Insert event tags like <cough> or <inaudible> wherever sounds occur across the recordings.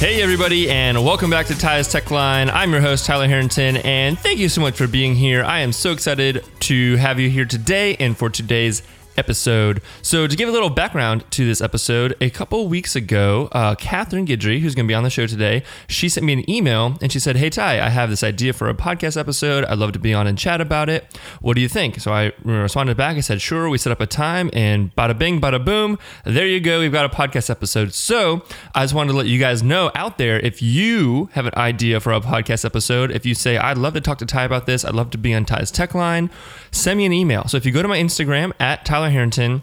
Hey, everybody, and welcome back to Ty's Tech Line. I'm your host, Tyler Harrington, and thank you so much for being here. I am so excited to have you here today and for today's episode. So, to give a little background to this episode, a couple weeks ago, uh, Catherine Guidry, who's going to be on the show today, she sent me an email and she said, Hey, Ty, I have this idea for a podcast episode. I'd love to be on and chat about it. What do you think? So, I responded back. I said, Sure. We set up a time, and bada bing, bada boom. There you go. We've got a podcast episode. So, I just wanted to let you guys know out there if you have an idea for a podcast episode, if you say, I'd love to talk to Ty about this, I'd love to be on Ty's Tech Line, send me an email. So, if you go to my Instagram at Tyler Harrington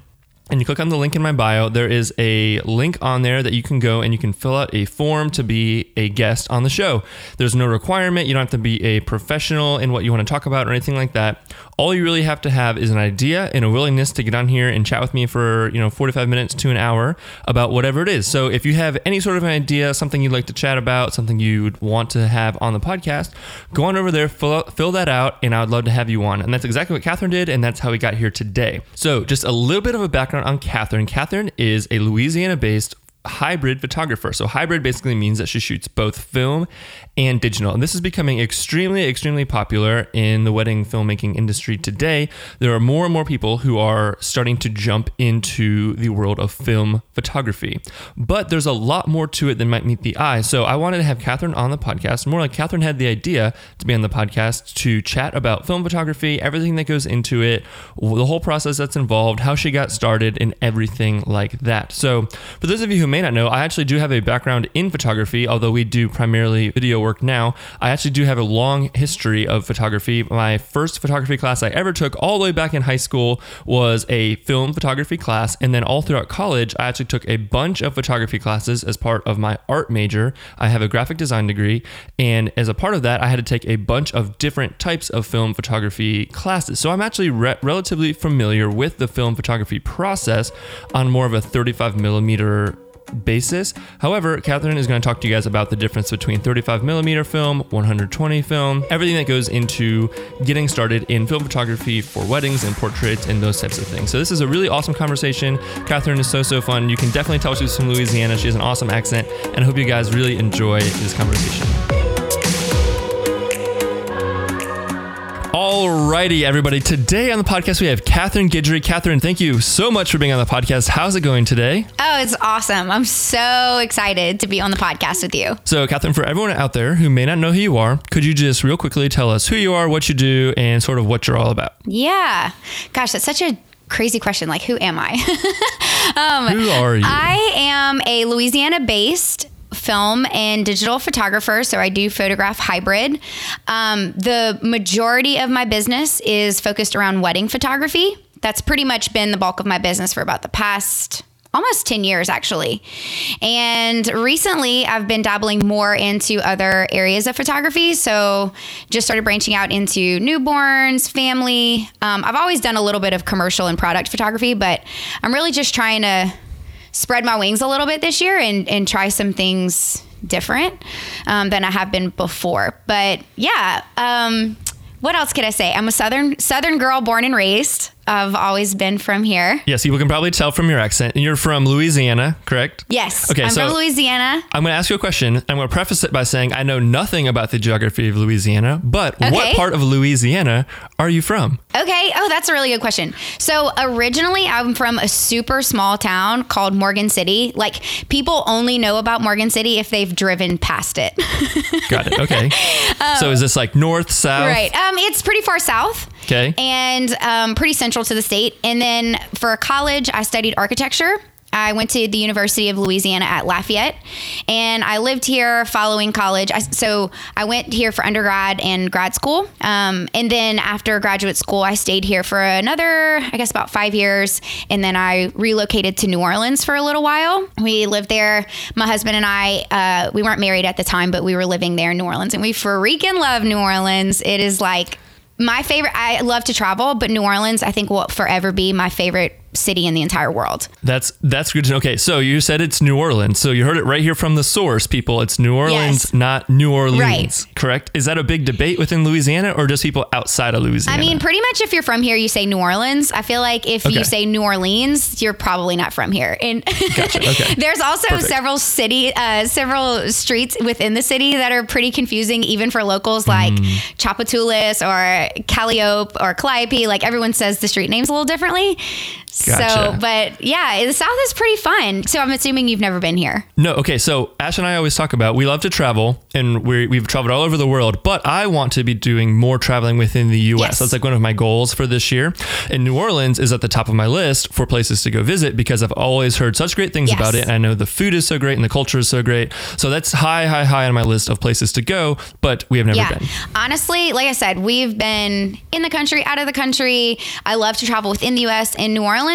and you click on the link in my bio, there is a link on there that you can go and you can fill out a form to be a guest on the show. There's no requirement. You don't have to be a professional in what you want to talk about or anything like that. All you really have to have is an idea and a willingness to get on here and chat with me for, you know, 45 minutes to an hour about whatever it is. So if you have any sort of an idea, something you'd like to chat about, something you'd want to have on the podcast, go on over there, fill, out, fill that out, and I would love to have you on. And that's exactly what Catherine did, and that's how we got here today. So just a little bit of a background on Catherine. Catherine is a Louisiana based hybrid photographer. So hybrid basically means that she shoots both film and digital. And this is becoming extremely, extremely popular in the wedding filmmaking industry today. There are more and more people who are starting to jump into the world of film photography. But there's a lot more to it than might meet the eye. So I wanted to have Catherine on the podcast. More like Catherine had the idea to be on the podcast to chat about film photography, everything that goes into it, the whole process that's involved, how she got started, and everything like that. So for those of you who may not know, I actually do have a background in photography, although we do primarily video work now. I actually do have a long history of photography. My first photography class I ever took, all the way back in high school, was a film photography class. And then all throughout college, I actually took a bunch of photography classes as part of my art major. I have a graphic design degree. And as a part of that, I had to take a bunch of different types of film photography classes. So I'm actually re- relatively familiar with the film photography process on more of a 35 millimeter basis. However, Catherine is going to talk to you guys about the difference between 35 millimeter film, 120 film, everything that goes into getting started in film photography for weddings and portraits and those types of things. So this is a really awesome conversation. Catherine is so so fun. You can definitely tell she's from Louisiana. She has an awesome accent, and I hope you guys really enjoy this conversation. Alrighty, everybody. Today on the podcast, we have Catherine Guidry. Catherine, thank you so much for being on the podcast. How's it going today? Oh, it's awesome. I'm so excited to be on the podcast with you. So, Catherine, for everyone out there who may not know who you are, could you just real quickly tell us who you are, what you do, and sort of what you're all about? Yeah. Gosh, that's such a crazy question. Like, who am I? <laughs> um, Who are you? I am a Louisiana based film and digital photographer. So I do photograph hybrid. Um, the majority of my business is focused around wedding photography. That's pretty much been the bulk of my business for about the past almost 10 years actually. And recently I've been dabbling more into other areas of photography. So just started branching out into newborns, family. Um, I've always done a little bit of commercial and product photography, but I'm really just trying to spread my wings a little bit this year and, and try some things different um, than I have been before. But yeah, um, what else could I say? I'm a southern southern girl, born and raised. I've always been from here. Yes, people can probably tell from your accent. And you're from Louisiana, correct? Yes, Okay, I'm so- from Louisiana. I'm going to ask you a question. I'm going to preface it by saying I know nothing about the geography of Louisiana, but what part of Louisiana are you from? Okay. Oh, that's a really good question. So originally, I'm from a super small town called Morgan City. Like people only know about Morgan City if they've driven past it. <laughs> Got it. Okay. <laughs> so is this like north, south? Right. Um, it's pretty far south. Okay. and um, pretty central to the state. And then for college, I studied architecture. I went to the University of Louisiana at Lafayette, and I lived here following college. I, so I went here for undergrad and grad school, um, and then after graduate school, I stayed here for another, I guess, about five years, and then I relocated to New Orleans for a little while. We lived there. My husband and I, uh, we weren't married at the time, but we were living there in New Orleans, and we freaking love New Orleans. It is like my favorite i love to travel but new orleans i think will forever be my favorite city in the entire world. That's that's good to know. Okay, so you said it's New Orleans. So you heard it right here from the source, people. It's New Orleans, Yes. not New Orleans. Right. Correct? Is that a big debate within Louisiana or just people outside of Louisiana? I mean, pretty much if you're from here, you say New Orleans. I feel like if Okay. you say New Orleans, you're probably not from here. And Gotcha, <laughs> okay. there's also Perfect. several city, uh, several streets within the city that are pretty confusing, even for locals, like Mm. Or Calliope or Calliope. Like everyone says the street names a little differently. So, Gotcha. but yeah, the South is pretty fun. So I'm assuming you've never been here. No, okay. So Ash and I always talk about we love to travel and we we've traveled all over the world, but I want to be doing more traveling within the US. Yes. That's like one of my goals for this year. And New Orleans is at the top of my list for places to go visit because I've always heard such great things Yes. about it. And I know the food is so great and the culture is so great. So that's high, high, high on my list of places to go, but we have never Yeah. been. Honestly, like I said, we've been in the country, out of the country. I love to travel within the US. In New Orleans,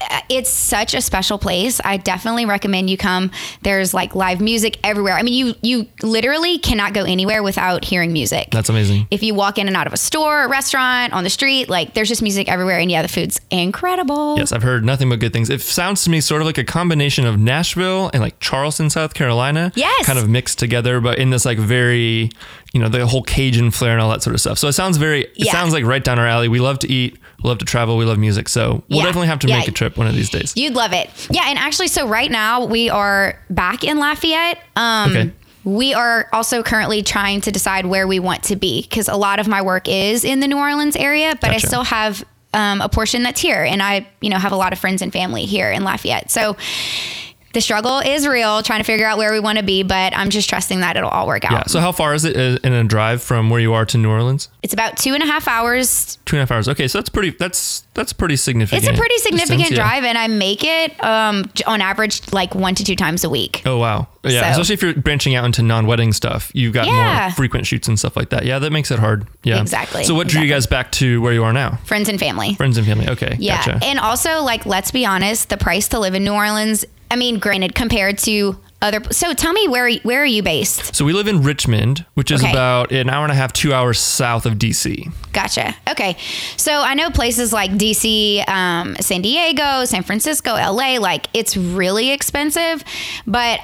uh, it's such a special place. I definitely recommend you come. There's like live music everywhere. I mean, you you literally cannot go anywhere without hearing music. That's amazing. if you walk in and out of a store, a restaurant, on the street, like there's just music everywhere and yeah, the food's incredible. Yes, I've heard nothing but good things. It sounds to me sort of like a combination of Nashville and like Charleston, South Carolina. Yes. Kind of mixed together, but in this like very, you know, the whole Cajun flair and all that sort of stuff. So it sounds very, it Yeah. sounds like right down our alley. We love to eat, love to travel, we love music. So we'll Yeah. definitely have to Yeah. make a trip one of these days. You'd love it. Yeah, and actually, so right now we are back in Lafayette. Um, Okay. We are also currently trying to decide where we want to be because a lot of my work is in the New Orleans area, but I still have um, a portion that's here, and I, you know, have a lot of friends and family here in Lafayette. So the struggle is real, trying to figure out where we want to be, but I'm just trusting that it'll all work out. Yeah. So how far is it uh, in a drive from where you are to New Orleans? It's about two and a half hours Two and a half hours. Okay, so that's pretty. That's that's pretty significant. It's a pretty significant distance, yeah. drive, and I make it um, on average like one to two times a week. Oh wow! Yeah, So- especially if you're branching out into non-wedding stuff, you've got Yeah. more frequent shoots and stuff like that. Yeah, that makes it hard. Yeah, Exactly, So what drew you guys back to where you are now? Friends and family. Friends and family. Okay, Yeah. gotcha. And also, like, let's be honest, the price to live in New Orleans, I mean, granted, compared to other. So tell me, where, where are you based? so we live in Richmond, which is Okay. about an hour and a half, two hours south of DC. Gotcha. Okay. So I know places like DC, um, San Diego, San Francisco, LA, like, it's really expensive. But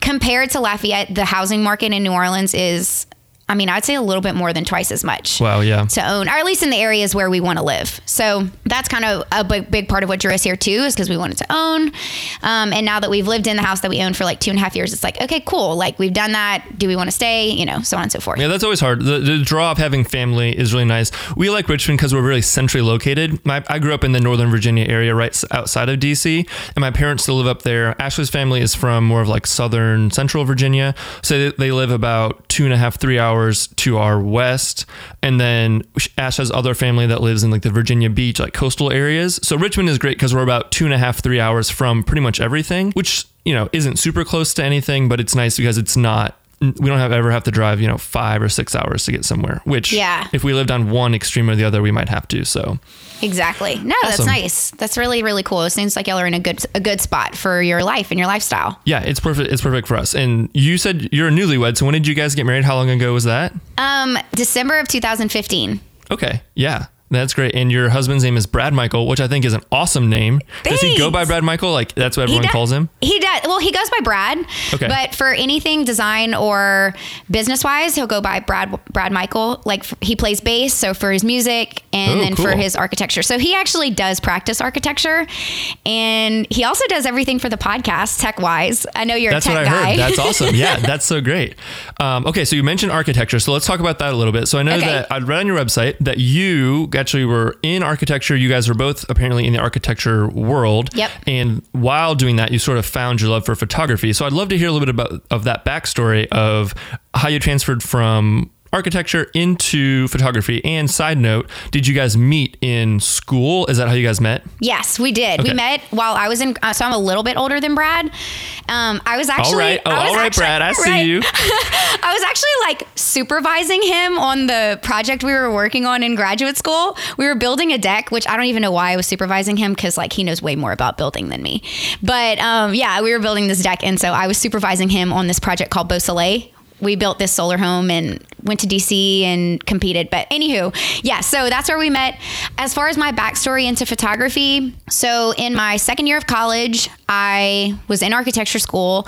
compared to Lafayette, the housing market in New Orleans is. I mean, I'd say a little bit more than twice as much. Wow. Yeah. to own, or at least in the areas where we want to live. So that's kind of a big, big part of what drew us here too, is because we wanted to own. Um, and now that we've lived in the house that we own for like two and a half years, it's like, okay, cool. Like we've done that. Do we want to stay? You know, so on and so forth. Yeah, that's always hard. The, the draw of having family is really nice. We like Richmond because we're really centrally located. My, I grew up in the Northern Virginia area, right outside of DC, and my parents still live up there. Ashley's family is from more of like Southern Central Virginia, so they, they live about two and a half, three hours to our west. And then Ash has other family that lives in like the Virginia Beach, like coastal areas. So Richmond is great because we're about two and a half, three hours from pretty much everything, which you know isn't super close to anything, but it's nice because it's not we don't have ever have to drive, you know, five or six hours to get somewhere. Which, Yeah. if we lived on one extreme or the other, we might have to. So, Exactly. No, that's nice. That's really, really cool. It seems like y'all are in a good, a good spot for your life and your lifestyle. yeah, it's perfect. It's perfect for us. And you said you're a newlywed. So when did you guys get married? How long ago was that? Um, December of 2015. Okay, yeah, that's great. And your husband's name is Brad Michael, which I think is an awesome name. Does he go by Brad Michael? Like that's what everyone does- calls him. He does. Well, he goes by Brad. Okay. But for anything design or business wise, he'll go by Brad Brad Michael. Like he plays bass, so for his music and Oh, then for his architecture. So he actually does practice architecture, and he also does everything for the podcast tech wise. I know you're That's a tech what I guy. heard. That's <laughs> awesome. Yeah, that's so great. Um, okay, so you mentioned architecture, so let's talk about that a little bit. So I know Okay. that I read on your website that you actually were in architecture. You guys were both apparently in the architecture world. Yep. And while doing that, you sort of found your love for photography. So I'd love to hear a little bit about of that backstory of how you transferred from architecture into photography. And side note, did you guys meet in school? Is that how you guys met? Yes, we did. We met while I was in. Uh, so I'm a little bit older than Brad. Um, I was actually. All right, oh, all right, actually- Brad. I see right. you. <laughs> I was actually like supervising him on the project we were working on in graduate school. We were building a deck, which I don't even know why I was supervising him because like he knows way more about building than me. But um, yeah, we were building this deck, and so I was supervising him on this project called Beau Soleil. We built this solar home and went to DC and competed. But anywho, yeah, so that's where we met. As far as my backstory into photography, so in my second year of college, I was in architecture school,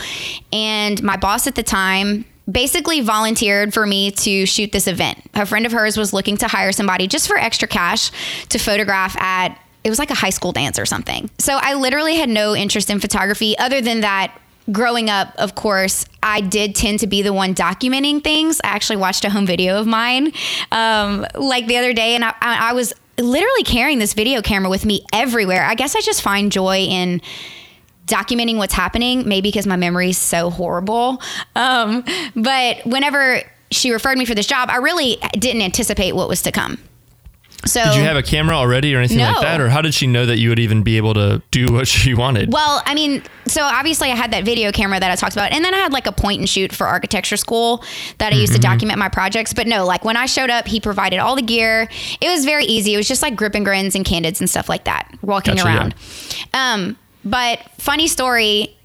and my boss at the time basically volunteered for me to shoot this event. A friend of hers was looking to hire somebody just for extra cash to photograph at it was like a high school dance or something. So I literally had no interest in photography other than that growing up, of course, I did tend to be the one documenting things. I actually watched a home video of mine um, like the other day, and I, I was literally carrying this video camera with me everywhere. I guess I just find joy in documenting what's happening, maybe because my memory is so horrible. Um, but whenever she referred me for this job, I really didn't anticipate what was to come. So Did you have a camera already or anything No. like that? Or how did she know that you would even be able to do what <laughs> she wanted? Well, I mean, so obviously I had that video camera that I talked about, and then I had like a point and shoot for architecture school that I used to Mm-hmm. document my projects. But no, like when I showed up, he provided all the gear. It was very easy. It was just like grip and grins and candids and stuff like that, walking Gotcha, around. Um, but funny story.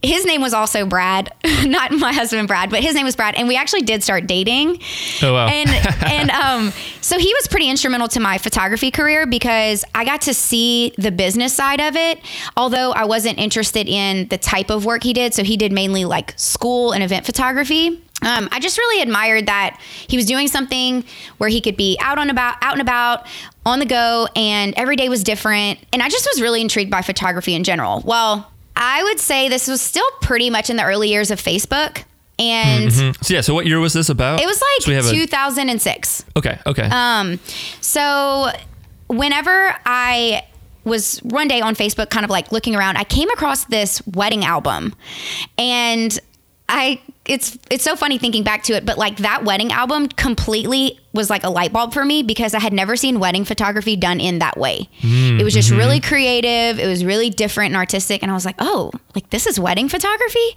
His name was also Brad, <laughs> not my husband Brad, but his name was Brad, and we actually did start dating. Oh, wow. And <laughs> and um, so he was pretty instrumental to my photography career because I got to see the business side of it. Although I wasn't interested in the type of work he did, so he did mainly like school and event photography. Um, I just really admired that he was doing something where he could be out on about, out and about, on the go, and every day was different. And I just was really intrigued by photography in general. Well, I would say this was still pretty much in the early years of Facebook, and so yeah, so what year was this about? it was So like a- 2006. okay, okay. Um, so whenever I was one day on Facebook, kind of like looking around, I came across this wedding album, and I it's it's so funny thinking back to it, but like that wedding album completely was like a light bulb for me because I had never seen wedding photography done in that way. it was just really creative. It was really different and artistic, and I was like, oh, like this is wedding photography,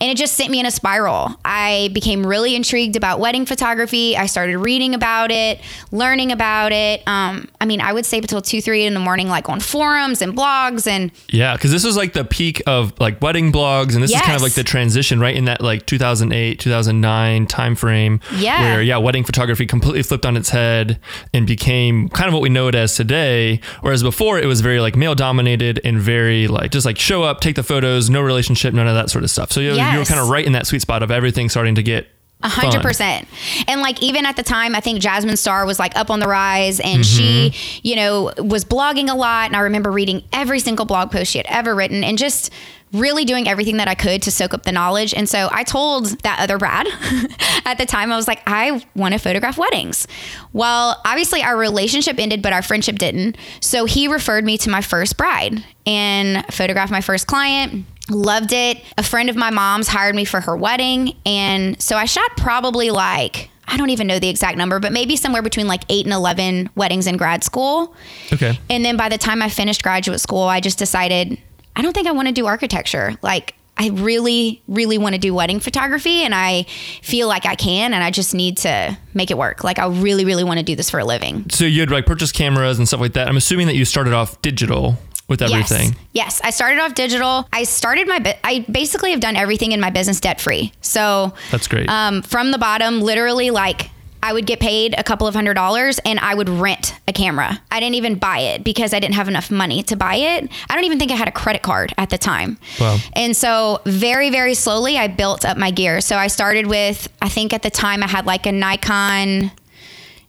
and it just sent me in a spiral. I became really intrigued about wedding photography. I started reading about it, learning about it. Um, I mean, I would stay up until two, three in the morning, like on forums and blogs, and Yeah, because this was like the peak of like wedding blogs, and this is kind of like the transition right in that like 2008, 2009 time frame. Yeah. Where yeah, wedding photography completely flipped on its head and became kind of what we know it as today. Whereas before it was very like male dominated and very like just like show up, take the photos, no relationship, none of that sort of stuff. So you, you were kind of right in that sweet spot of everything starting to get. A hundred percent. And like even at the time, I think Jasmine Star was like up on the rise and she, mm-hmm. you know, was blogging a lot. And I remember reading every single blog post she had ever written and just really doing everything that I could to soak up the knowledge. And so I told that other Brad <laughs> at the time, I was like, I want to photograph weddings. Well, obviously our relationship ended, but our friendship didn't. So he referred me to my first bride and photographed my first client loved it. A friend of my mom's hired me for her wedding. And so I shot probably like, I don't even know the exact number, but maybe somewhere between like eight and 11 weddings in grad school. Okay. And then by the time I finished graduate school, I just decided, I don't think I want to do architecture. Like, I really, really want to do wedding photography and I feel like I can and I just need to make it work. Like, I really, really want to do this for a living. So you had like purchased cameras and stuff like that. I'm assuming that you started off digital with everything. Yes. Yes. I started off digital. I started my, I basically have done everything in my business debt free. So That's great. um, from the bottom, literally like I would get paid a couple of hundred dollars and I would rent a camera. I didn't even buy it because I didn't have enough money to buy it. I don't even think I had a credit card at the time. Wow. And so very, very slowly I built up my gear. So I started with, I think at the time I had like a Nikon,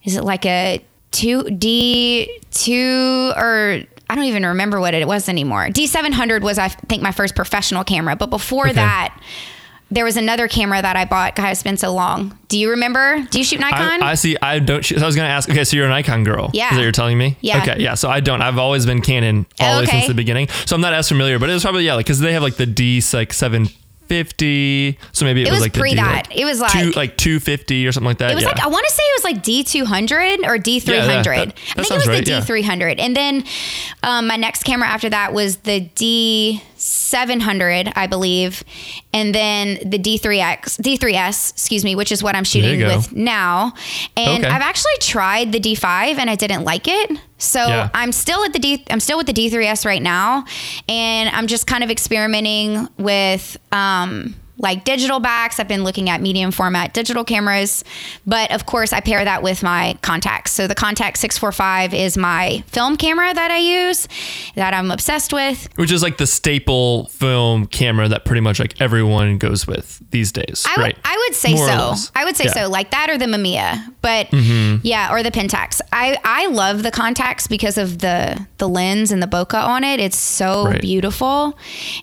is it like a 2D2 or I don't even remember what it was anymore. D700 was, I think, my first professional camera. But before Okay. that, there was another camera that I bought. God, it's been so long. Do you remember? Do you shoot Nikon? I, I see. I don't. shoot- I was going to ask. Okay, so you're a Nikon girl. Yeah. Is that what you're telling me? Yeah. Okay. Yeah. So I don't. I've always been Canon way Okay. since the beginning. So I'm not as familiar, but it was probably yeah, like because they have like the D like 750. So maybe it, It was, was like the pre that. like, It was two, like- like 250 or something like that. It was yeah. like I want to say it was like D two hundred or D three hundred. that- I that think it was right, the. D three hundred, and then um, my next camera after that was the D seven hundred, I believe, and then the D3X, D3S, excuse me, which is what I'm shooting with now. And Okay. I've actually tried the D five, and I didn't like it. So Yeah. I'm still at the D. I'm still with the D3S right now, and I'm just kind of experimenting with um, like digital backs. I've been looking at medium format digital cameras, but of course, I pair that with my Contax. So the Contax 645 is my film camera that I use, that I'm obsessed with. Which is like the staple film camera that pretty much like everyone goes with these days, I right? would, I would say More so. I would say Yeah. Mm-hmm. so, like that or the Mamiya, but yeah, or the Pentax. I I love the Contax because of the the lens and the bokeh on it. It's so Right. beautiful,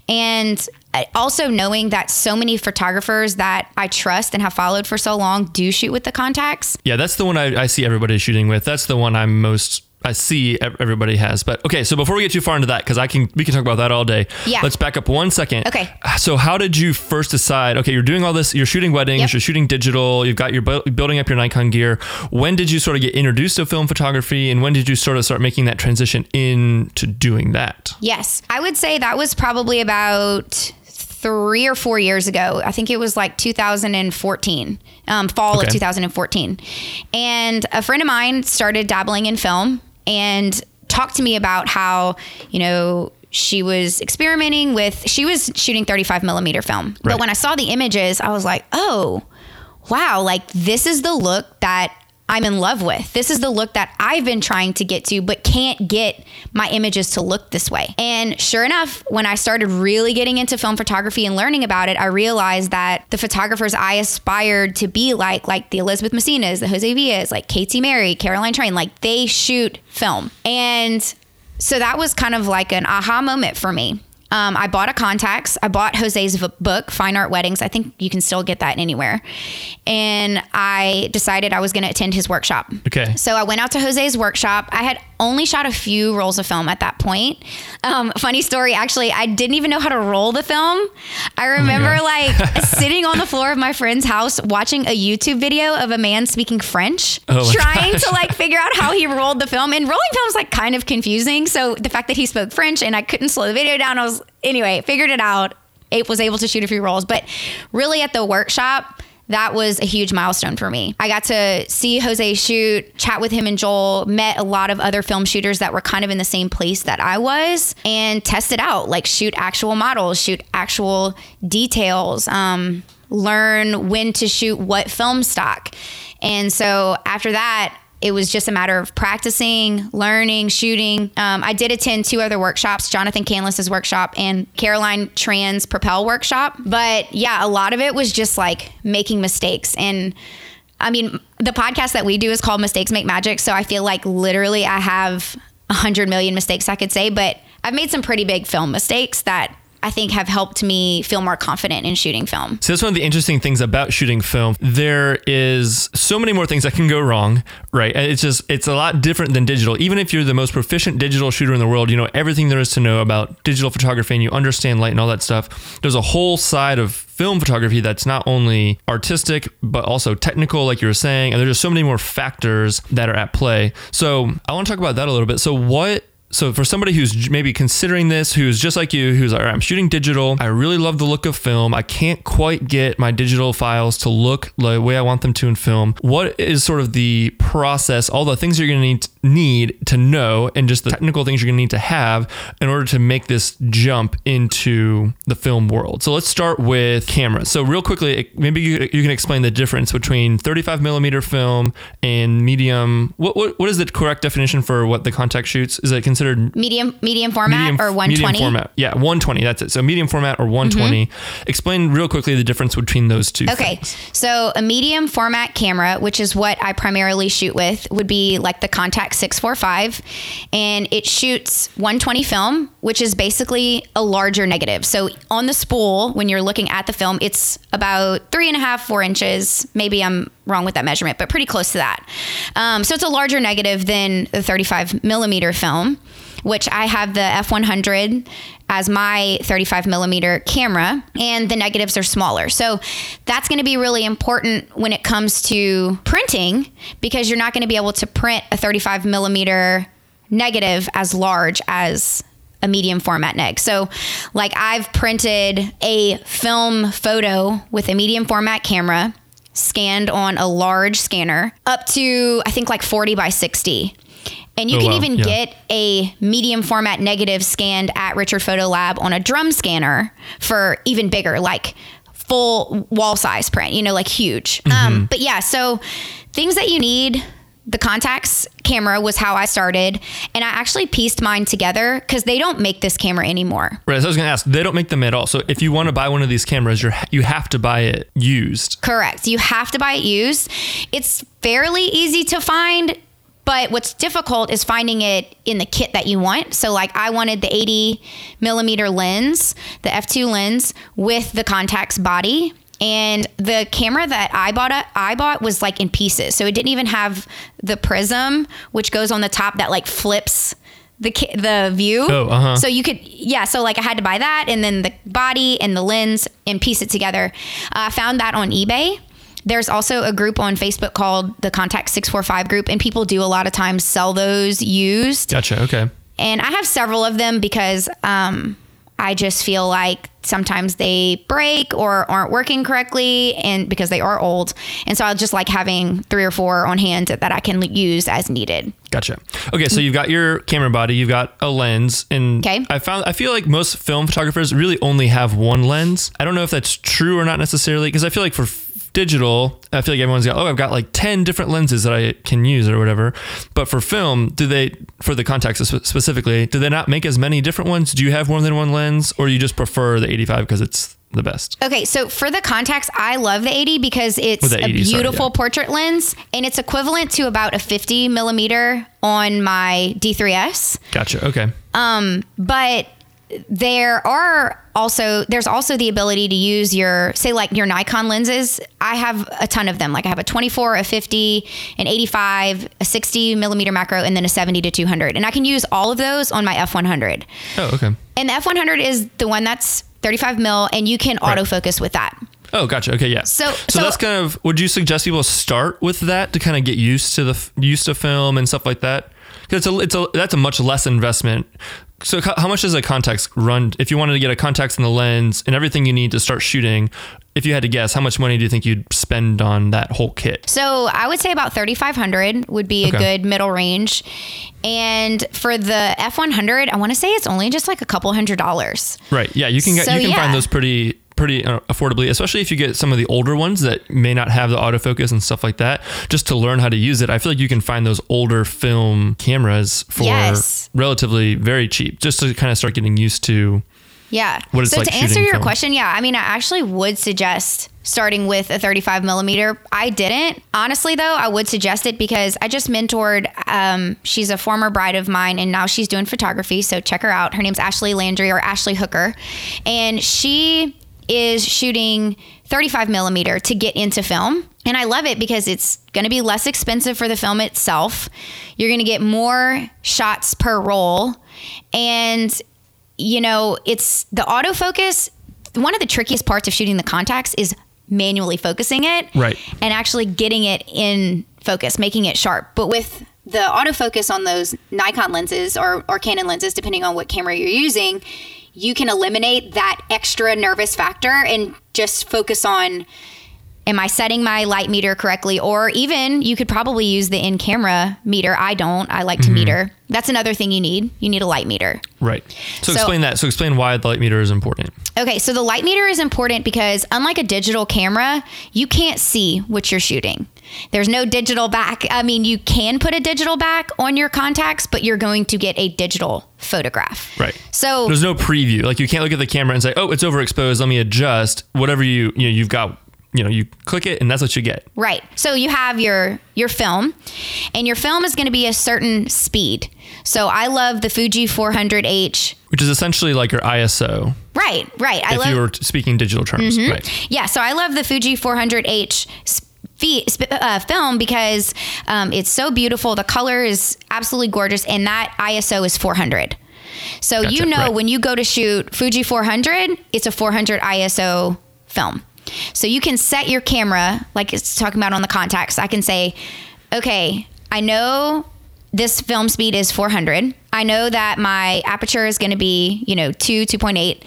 and also knowing that so many photographers that I trust and have followed for so long do shoot with the Contax. Yeah, that's the one I, I see everybody shooting with. That's the one I'm most I see everybody has. But okay, so before we get too far into that, because I can we can talk about that all day. Yeah. Let's back up one second. Okay. So how did you first decide? Okay, you're doing all this. You're shooting weddings. Yep. You're shooting digital. You've got your bu- building up your Nikon gear. When did you sort of get introduced to film photography, and when did you sort of start making that transition into doing that? Yes, I would say that was probably about three or four years ago. I think it was like 2014, um, fall Okay. of 2014. And a friend of mine started dabbling in film and talked to me about how, you know, she was experimenting with, she was shooting 35 millimeter film. Right. But when I saw the images, I was like, oh, wow, like this is the look that I'm in love with. This is the look that I've been trying to get to, but can't get my images to look this way. And sure enough, when I started really getting into film photography and learning about it, I realized that the photographers I aspired to be like, like the Elizabeth Messinas, the Jose Villas, like KT Merry, Caroline Tran, like they shoot film. And so that was kind of like an aha moment for me. Um, I bought a Contax. I bought Jose's book, Fine Art Weddings. I think you can still get that anywhere. And I decided I was going to attend his workshop. Okay. So I went out to Jose's workshop. I had only shot a few rolls of film at that point. Um, funny story, actually, I didn't even know how to roll the film. I remember gosh. like <laughs> sitting on the floor of my friend's house watching a YouTube video of a man speaking French, Oh trying to like figure out how he rolled the film. And rolling film is like kind of confusing. So the fact that he spoke French and I couldn't slow the video down, I was anyway figured it out. It was able to shoot a few rolls, but really at the workshop. That was a huge milestone for me. I got to see Jose shoot, chat with him and Joel, met a lot of other film shooters that were kind of in the same place that I was, and test it out like shoot actual models, shoot actual details, um, learn when to shoot what film stock. And so after that, it was just a matter of practicing, learning, shooting. Um, I did attend two other workshops Jonathan Canlas's workshop and Caroline Tran's Propel workshop. But yeah, a lot of it was just like making mistakes. And I mean, the podcast that we do is called Mistakes Make Magic. So I feel like literally I have a hundred million mistakes I could say, but I've made some pretty big film mistakes that I think have helped me feel more confident in shooting film. So that's one of the interesting things about shooting film. There is so many more things that can go wrong, right? It's just it's a lot different than digital. Even if you're the most proficient digital shooter in the world, you know everything there is to know about digital photography and you understand light and all that stuff. There's a whole side of film photography that's not only artistic but also technical like you were saying and there's just so many more factors that are at play. So, I want to talk about that a little bit. So, what so for somebody who's maybe considering this, who's just like you, who's like, "All right, I'm shooting digital. I really love the look of film. I can't quite get my digital files to look the way I want them to in film. What is sort of the process, all the things you're going to need need to know, and just the technical things you're going to need to have in order to make this jump into the film world? So let's start with cameras. So real quickly, maybe you, you can explain the difference between 35 millimeter film and medium. What, what what is the correct definition for what the Contax shoots? Is it considered Medium medium format medium or 120? Medium format. Yeah, 120. That's it. So medium format or 120. Explain real quickly the difference between those two. Mm-hmm. Okay, things. so a medium format camera, which is what I primarily shoot with, would be like the Contax 645, and it shoots 120 film, which is basically a larger negative. So on the spool, when you're looking at the film, it's about three and a half, four inches. Maybe I'm wrong with that measurement, but pretty close to that. Um, so it's a larger negative than the 35 millimeter film which I have the F100 as my 35 millimeter camera, and the negatives are smaller. So that's going to be really important when it comes to printing because you're not going to be able to print a 35 millimeter negative as large as a medium format neg. So, like, I've printed a film photo with a medium format camera scanned on a large scanner up to, I think, like 40 by 60. And you Oh, can wow. even Yeah. get a medium format negative scanned at Richard Photo Lab on a drum scanner for even bigger, like full wall size print, you know, like huge. Um, but yeah, so things that you need. The Contax camera was how I started, and I actually pieced mine together because they don't make this camera anymore. Right. So I was going to ask, they don't make them at all. So if you want to buy one of these cameras, you're you have to buy it used. Correct. You have to buy it used. It's fairly easy to find, but what's difficult is finding it in the kit that you want. So, like, I wanted the 80 millimeter lens, the f2 lens with the Contax body. And the camera that I bought, I bought was like in pieces, so it didn't even have the prism, which goes on the top that like flips the the view. Oh, uh-huh. So you could, yeah. So like I had to buy that, and then the body and the lens, and piece it together. Uh, I found that on eBay. There's also a group on Facebook called the Contax 645 group, and people do a lot of times sell those used. Gotcha. Okay. And I have several of them because um, I just feel like sometimes they break or aren't working correctly, and because they are old. And so I just like having three or four on hand that I can use as needed. Gotcha. Okay, so you've got your camera body, you've got a lens, and Okay. I found I feel like most film photographers really only have one lens. I don't know if that's true or not necessarily, because I feel like for digital, I feel like everyone's got oh I've got like ten different lenses that I can use or whatever. But for film, do they for the Contax specifically, do they not make as many different ones? Do you have more than one lens, or you just prefer the 85 because it's the best? Okay, so for the Contax, I love the 80 because it's Or the a 80, sorry, beautiful yeah. portrait lens and it's equivalent to about a 50 millimeter on my D3S. Gotcha. Okay. Um, but there are also there's also the ability to use your say like your Nikon lenses. I have a ton of them. Like I have a 24, a 50, an 85, a 60 millimeter macro, and then a 70 to 200. And I can use all of those on my F100. Oh, okay. And the F100 is the one that's 35 mil, and you can Right. autofocus with that. Oh, gotcha. Okay, yeah. So- so, so- that's kind of. Would you suggest people start with that to kind of get used to the used to film and stuff like that? Because it's a, it's a that's a much less investment. So how much does a Contax run? If you wanted to get a Contax in the lens and everything you need to start shooting, if you had to guess, how much money do you think you'd spend on that whole kit? So I would say about 3,500 would be Okay. a good middle range. And for the F100, I want to say it's only just like a couple hundred dollars. Right. Yeah, you can get So, you can yeah. find those pretty pretty uh, affordably, especially if you get some of the older ones that may not have the autofocus and stuff like that. Just to learn how to use it, I feel like you can find those older film cameras for Yes. relatively very cheap, just to kind of start getting used to. Yeah. What it's so like to answer your film. question, yeah, I mean, I actually would suggest starting with a 35 millimeter. I didn't. Honestly, though, I would suggest it because I just mentored. Um, she's a former bride of mine, and now she's doing photography. So check her out. Her name's Ashley Landry or Ashley Hooker, and she is shooting 35 millimeter to get into film. And I love it because it's going to be less expensive for the film itself. You're going to get more shots per roll. And you know, it's the autofocus. One of the trickiest parts of shooting the Contax is manually focusing it, Right. and actually getting it in focus, making it sharp. But with the autofocus on those Nikon lenses or, or Canon lenses, depending on what camera you're using, you can eliminate that extra nervous factor and just focus on am I setting my light meter correctly? Or even you could probably use the in camera meter. I don't. I like to mm-hmm. meter. That's another thing you need. You need a light meter. Right. So, So- explain that. So explain why the light meter is important. Okay, so the light meter is important because unlike a digital camera, you can't see what you're shooting. There's no digital back. I mean, you can put a digital back on your Contax, but you're going to get a digital photograph. Right. So There's no preview. Like you can't look at the camera and say, "Oh, it's overexposed. Let me adjust." Whatever you you know, you've got. You know, you click it and that's what you get. Right. So you have your your film, and your film is going to be a certain speed. So I love the Fuji 400H. Which is essentially like your ISO. Right. Right. I if love you were speaking digital terms, mm-hmm. right? Yeah, so I love the Fuji 400H spe- uh, film because um, it's so beautiful. The color is absolutely gorgeous, and that ISO is 400. So you know right. when you go to shoot Fuji 400, it's a 400 ISO film. So you can set your camera, like it's talking about on the Contax. I can say, okay, I know this film speed is 400. I know that my aperture is going to be, you know, 2, 2.8.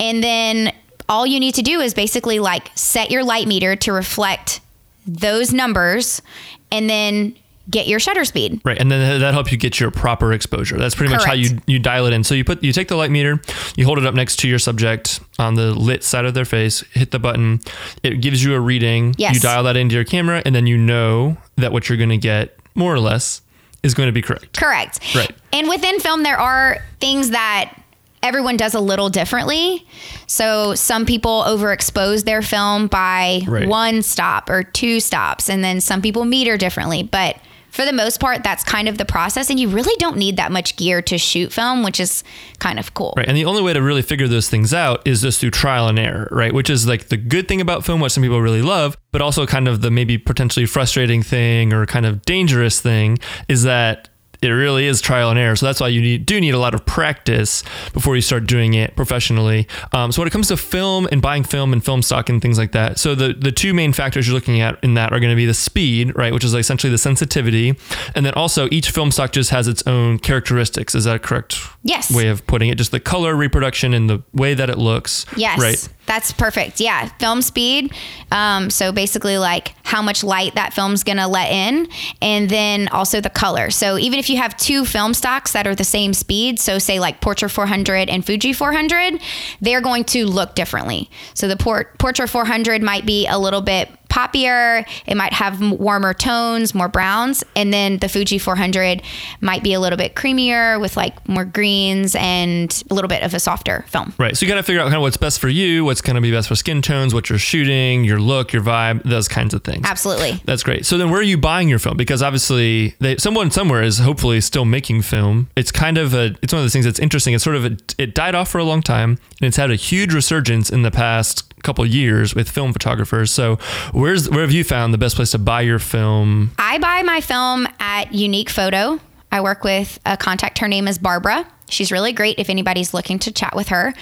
And then all you need to do is basically like set your light meter to reflect those numbers and then get your shutter speed. Right, and then that helps you get your proper exposure. That's pretty much how you you dial it in. So you put you take the light meter, you hold it up next to your subject on the lit side of their face, hit the button, it gives you a reading. Yes. You dial that into your camera, and then you know that what you're going to get more or less is going to be correct. Correct. Right. And within film, there are things that everyone does a little differently. So some people overexpose their film by Right. one stop or two stops, and then some people meter differently. But for the most part, that's kind of the process. And you really don't need that much gear to shoot film, which is kind of cool. Right. And the only way to really figure those things out is just through trial and error, right? Which is like the good thing about film, what some people really love, but also kind of the maybe potentially frustrating thing or kind of dangerous thing is that it really is trial and error. So that's why you need, do need a lot of practice before you start doing it professionally. Um, so when it comes to film and buying film and film stock and things like that, so the, the two main factors you're looking at in that are going to be the speed, right? Which is essentially the sensitivity. And then also each film stock just has its own characteristics. Is that correct? Yes. Way of putting it, just the color reproduction and the way that it looks. Yes. Right. That's perfect. Yeah. Film speed. Um, so basically, like how much light that film's going to let in. And then also the color. So even if you have two film stocks that are the same speed, so say like Portra 400 and Fuji 400, they're going to look differently. So the Port- Portra 400 might be a little bit poppier. It might have warmer tones, more browns, and then the Fuji 400 might be a little bit creamier with like more greens and a little bit of a softer film. Right. So you got to figure out kind of what's best for you, what's going to be best for skin tones, what you're shooting, your look, your vibe, those kinds of things. Absolutely. That's great. So then where are you buying your film? Because obviously they, someone somewhere is hopefully still making film. It's kind of a, it's one of those things that's interesting. It's sort of, a, it died off for a long time and it's had a huge resurgence in the past couple years with film photographers. So where's, where have you found the best place to buy your film? I buy my film at Unique Photo. I work with a contact. Her name is Barbara. She's really great if anybody's looking to chat with her.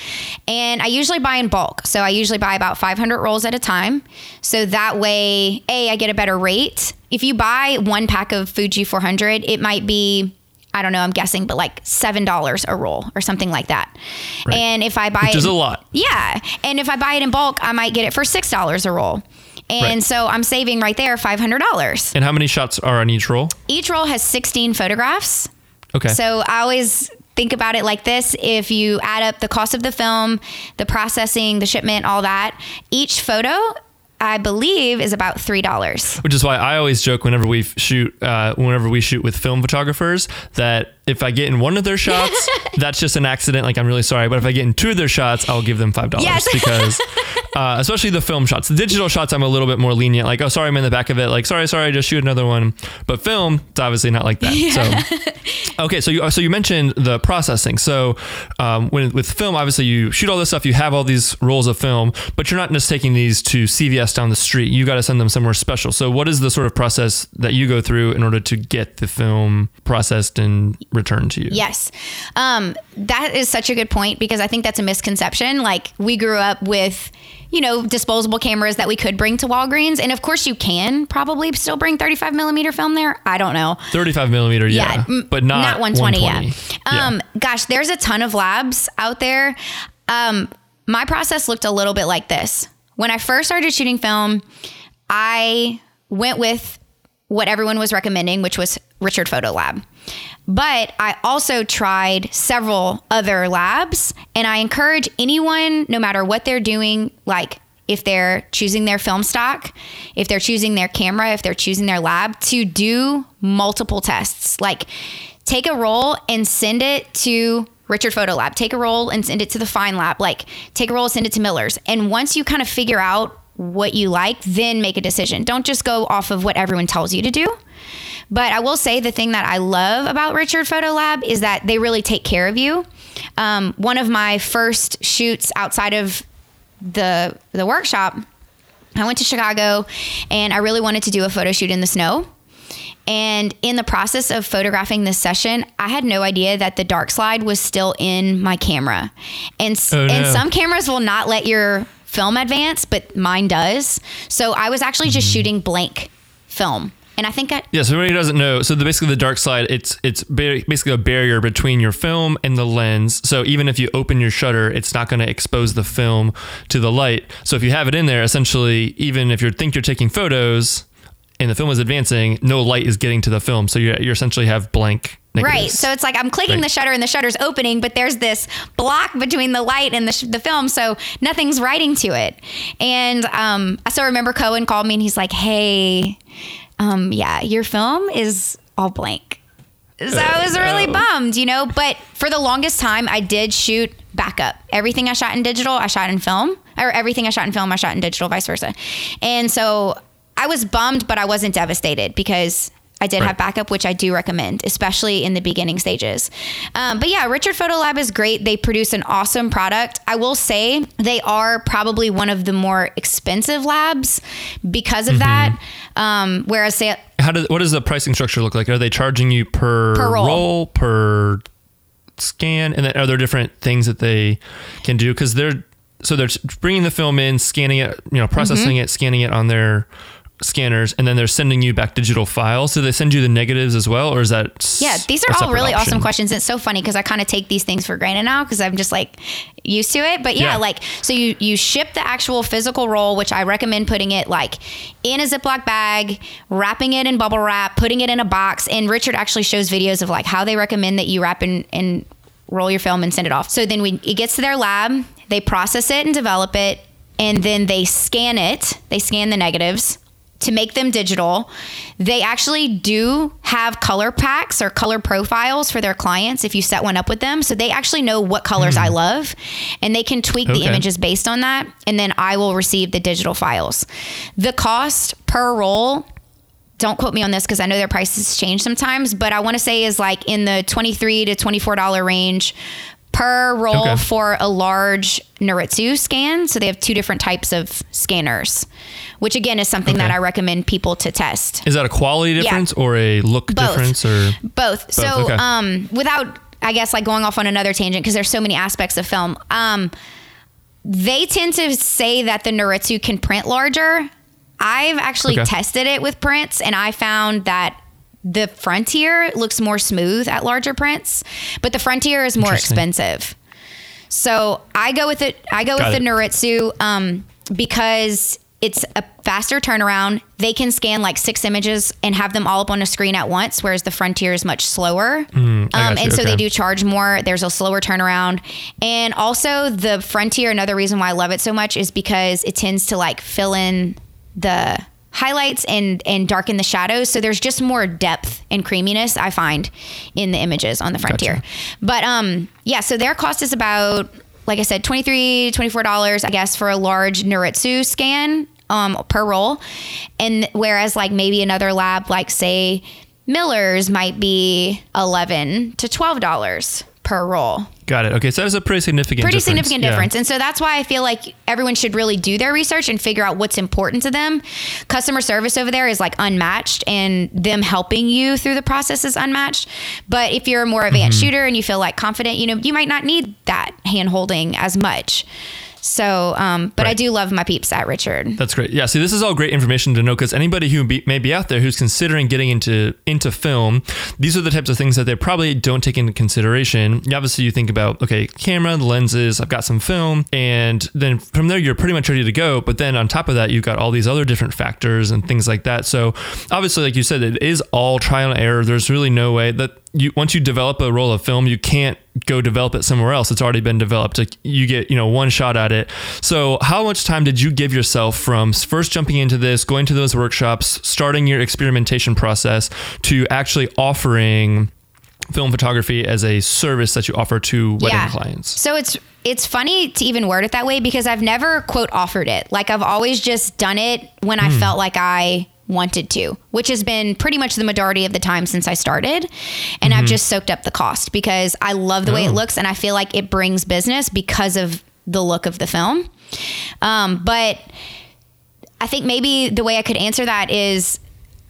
And I usually buy in bulk. So I usually buy about 500 rolls at a time. So that way, A, I get a better rate. If you buy one pack of Fuji 400, it might be, I don't know, I'm guessing, but like $7 a roll or something like that. Right. And if I buy Which it, is a lot. yeah. And if I buy it in bulk, I might get it for $6 a roll. And Right. so I'm saving right there $500. And how many shots are on each roll? Each roll has 16 photographs. Okay. So I always think about it like this if you add up the cost of the film, the processing, the shipment, all that, each photo, I believe, is about $3. Which is why I always joke whenever we shoot, uh, whenever we shoot with film photographers, that if I get in one of their <laughs> shots, that's just an accident. Like I'm really sorry, but if I get in two of their shots, I'll give them five dollars Yes. <laughs> because, uh, especially the film shots, the digital shots, I'm a little bit more lenient. Like, oh, sorry, I'm in the back of it. Like, sorry, sorry, I just shoot another one. But film, it's obviously not like that. So, <laughs> okay, so you so you mentioned the processing. So, um, when with film, obviously you shoot all this stuff, you have all these rolls of film, but you're not just taking these to CVS down the street. You got to send them somewhere special. So, what is the sort of process that you go through in order to get the film processed and returned to you? Yes. Um, that is such a good point because I think that's a misconception. Like, we grew up with, you know, disposable cameras that we could bring to Walgreens. And of course, you can probably still bring 35 millimeter film there. I don't know. 35 millimeter, yeah, m- but not, not 120, 120. yeah. Um, gosh, there's a ton of labs out there. Um, my process looked a little bit like this. When I first started shooting film, I went with what everyone was recommending, which was Richard Photo Lab. But I also tried several other labs, and I encourage anyone, no matter what they're doing, like if they're choosing their film stock, if they're choosing their camera, if they're choosing their lab, to do multiple tests. Like take a roll and send it to Richard Photo Lab. Take a roll and send it to the FIND Lab. Like take a roll, send it to Miller's. And once you kind of figure out what you like, then make a decision. Don't just go off of what everyone tells you to do. But I will say the thing that I love about Richard Photo Lab is that they really take care of you. Um, one of my first shoots outside of the the workshop, I went to Chicago and I really wanted to do a photo shoot in the snow. And in the process of photographing this session, I had no idea that the dark slide was still in my camera. And Oh, and some cameras will not let your film advance, but mine does. So I was actually just Mm-hmm. shooting blank film. And I think I, Yeah, so everybody doesn't know, so the, basically the dark slide, it's it's basically a barrier between your film and the lens. So even if you open your shutter, it's not going to expose the film to the light. So if you have it in there, essentially, even if you think you're taking photos and the film is advancing, no light is getting to the film. So you you essentially have blank negatives. Right. So it's like I'm clicking Right. the shutter and the shutter's opening, but there's this block between the light and the, sh- the film. So nothing's writing to it. And um, I still remember Cohen called me and he's like, hey, um, yeah, your film is all blank. So I was really bummed, you know, but for the longest time, I did shoot backup. Everything I shot in digital, I shot in film, or everything I shot in film, I shot in digital, vice versa. And so I was bummed, but I wasn't devastated because I did Right. have backup, which I do recommend, especially in the beginning stages. Um, but yeah, Richard Photo Lab is great. They produce an awesome product. I will say they are probably one of the more expensive labs because Mm-hmm. of that. Um, whereas say How does what does the pricing structure look like? Are they charging you per, Per roll. per scan, and then are there different things that they can do? Because they're so they're bringing the film in, scanning it, you know, processing Mm-hmm. it, scanning it on their scanners, and then they're sending you back digital files. So they send you the negatives as well, or is that Yeah, these are all really option? awesome questions. It's so funny because I kind of take these things for granted now because I'm just like used to it. But yeah, Yeah. like so you you ship the actual physical roll, which I recommend putting it like in a Ziploc bag, wrapping it in bubble wrap, putting it in a box. And Richard actually shows videos of like how they recommend that you wrap and and roll your film and send it off. So then we it gets to their lab, they process it and develop it, and then they scan it. They scan the negatives to make them digital. They actually do have color packs or color profiles for their clients if you set one up with them. So they actually know what colors I hmm. love and they can tweak the images based on that. And then I will receive the digital files. The cost per roll don't quote me on this because I know their prices change sometimes, but I want to say is like in the twenty-three to twenty-four dollar range per roll Okay. for a large Noritsu scan. So they have two different types of scanners, which again is something that I recommend people to test. Is that a quality difference or a look Both. difference or Both. So, okay. um, without, I guess, like going off on another tangent because there's so many aspects of film. Um, they tend to say that the Noritsu can print larger. I've actually Okay. tested it with prints, and I found that the Frontier looks more smooth at larger prints, but the Frontier is more expensive. So I go with it. I go Got with the it. Noritsu um, because it's a faster turnaround. They can scan like six images and have them all up on a screen at once, whereas the Frontier is much slower. I um, and so they do charge more. There's a slower turnaround, and also the Frontier. Another reason why I love it so much is because it tends to like fill in the highlights and and darken the shadows. So there's just more depth and creaminess i find in the images on the frontier. Gotcha. but um yeah so their cost is about like i said 23 24 dollars i guess for a large noritsu scan um per roll. And whereas like maybe another lab like say miller's might be 11 to 12 dollars per roll got it? Okay, so that's a pretty significant pretty difference. significant Yeah. difference. And so that's why I feel like everyone should really do their research and figure out what's important to them. Customer service over there is like unmatched and them helping you through the process is unmatched. But if you're a more advanced Mm-hmm. shooter and you feel like confident, you know, you might not need that hand holding as much. So, um, but I do love my peeps at Richard. That's great. Yeah. See, this is all great information to know because anybody who be, may be out there who's considering getting into into film, these are the types of things that they probably don't take into consideration. Obviously, you think about okay, camera, lenses. I've got some film, and then from there you're pretty much ready to go. But then on top of that, you've got all these other different factors and things like that. So obviously, like you said, it is all trial and error. There's really no way that you once you develop a roll of film, you can't go develop it somewhere else. It's already been developed. Like, You get, you know, one shot at it. So, how much time did you give yourself from first jumping into this, going to those workshops, starting your experimentation process to actually offering film photography as a service that you offer to wedding clients? So it's it's funny to even word it that way because I've never quote offered it. Like I've always just done it when Hmm. I felt like I wanted to, which has been pretty much the majority of the time since I started. And I've just soaked up the cost because I love the way it Mm-hmm. Oh. looks and I feel like it brings business because of the look of the film. Um, but I think maybe the way I could answer that is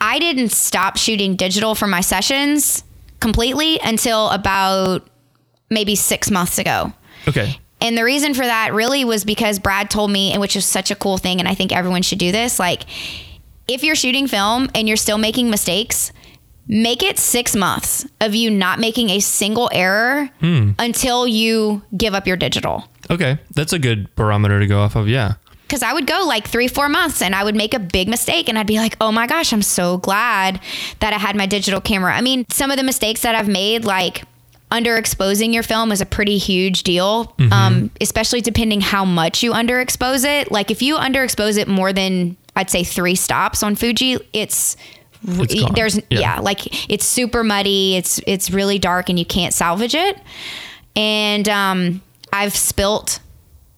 I didn't stop shooting digital for my sessions completely until about maybe six months ago. Okay. And the reason for that really was because Brad told me, and which is such a cool thing, and I think everyone should do this. Like, if you're shooting film and you're still making mistakes, make it six months of you not making a single error until you give up your digital. Okay. That's a good barometer to go off of. Yeah. because I would go like three, four months and I would make a big mistake and I'd be like, oh my gosh, I'm so glad that I had my digital camera. I mean, some of the mistakes that I've made, like underexposing your film is a pretty huge deal, Mm-hmm. um, especially depending how much you underexpose it. Like if you underexpose it more than I'd say three stops on Fuji, it's It's there's Yeah. yeah. like it's super muddy it's it's really dark and you can't salvage it and um i've spilt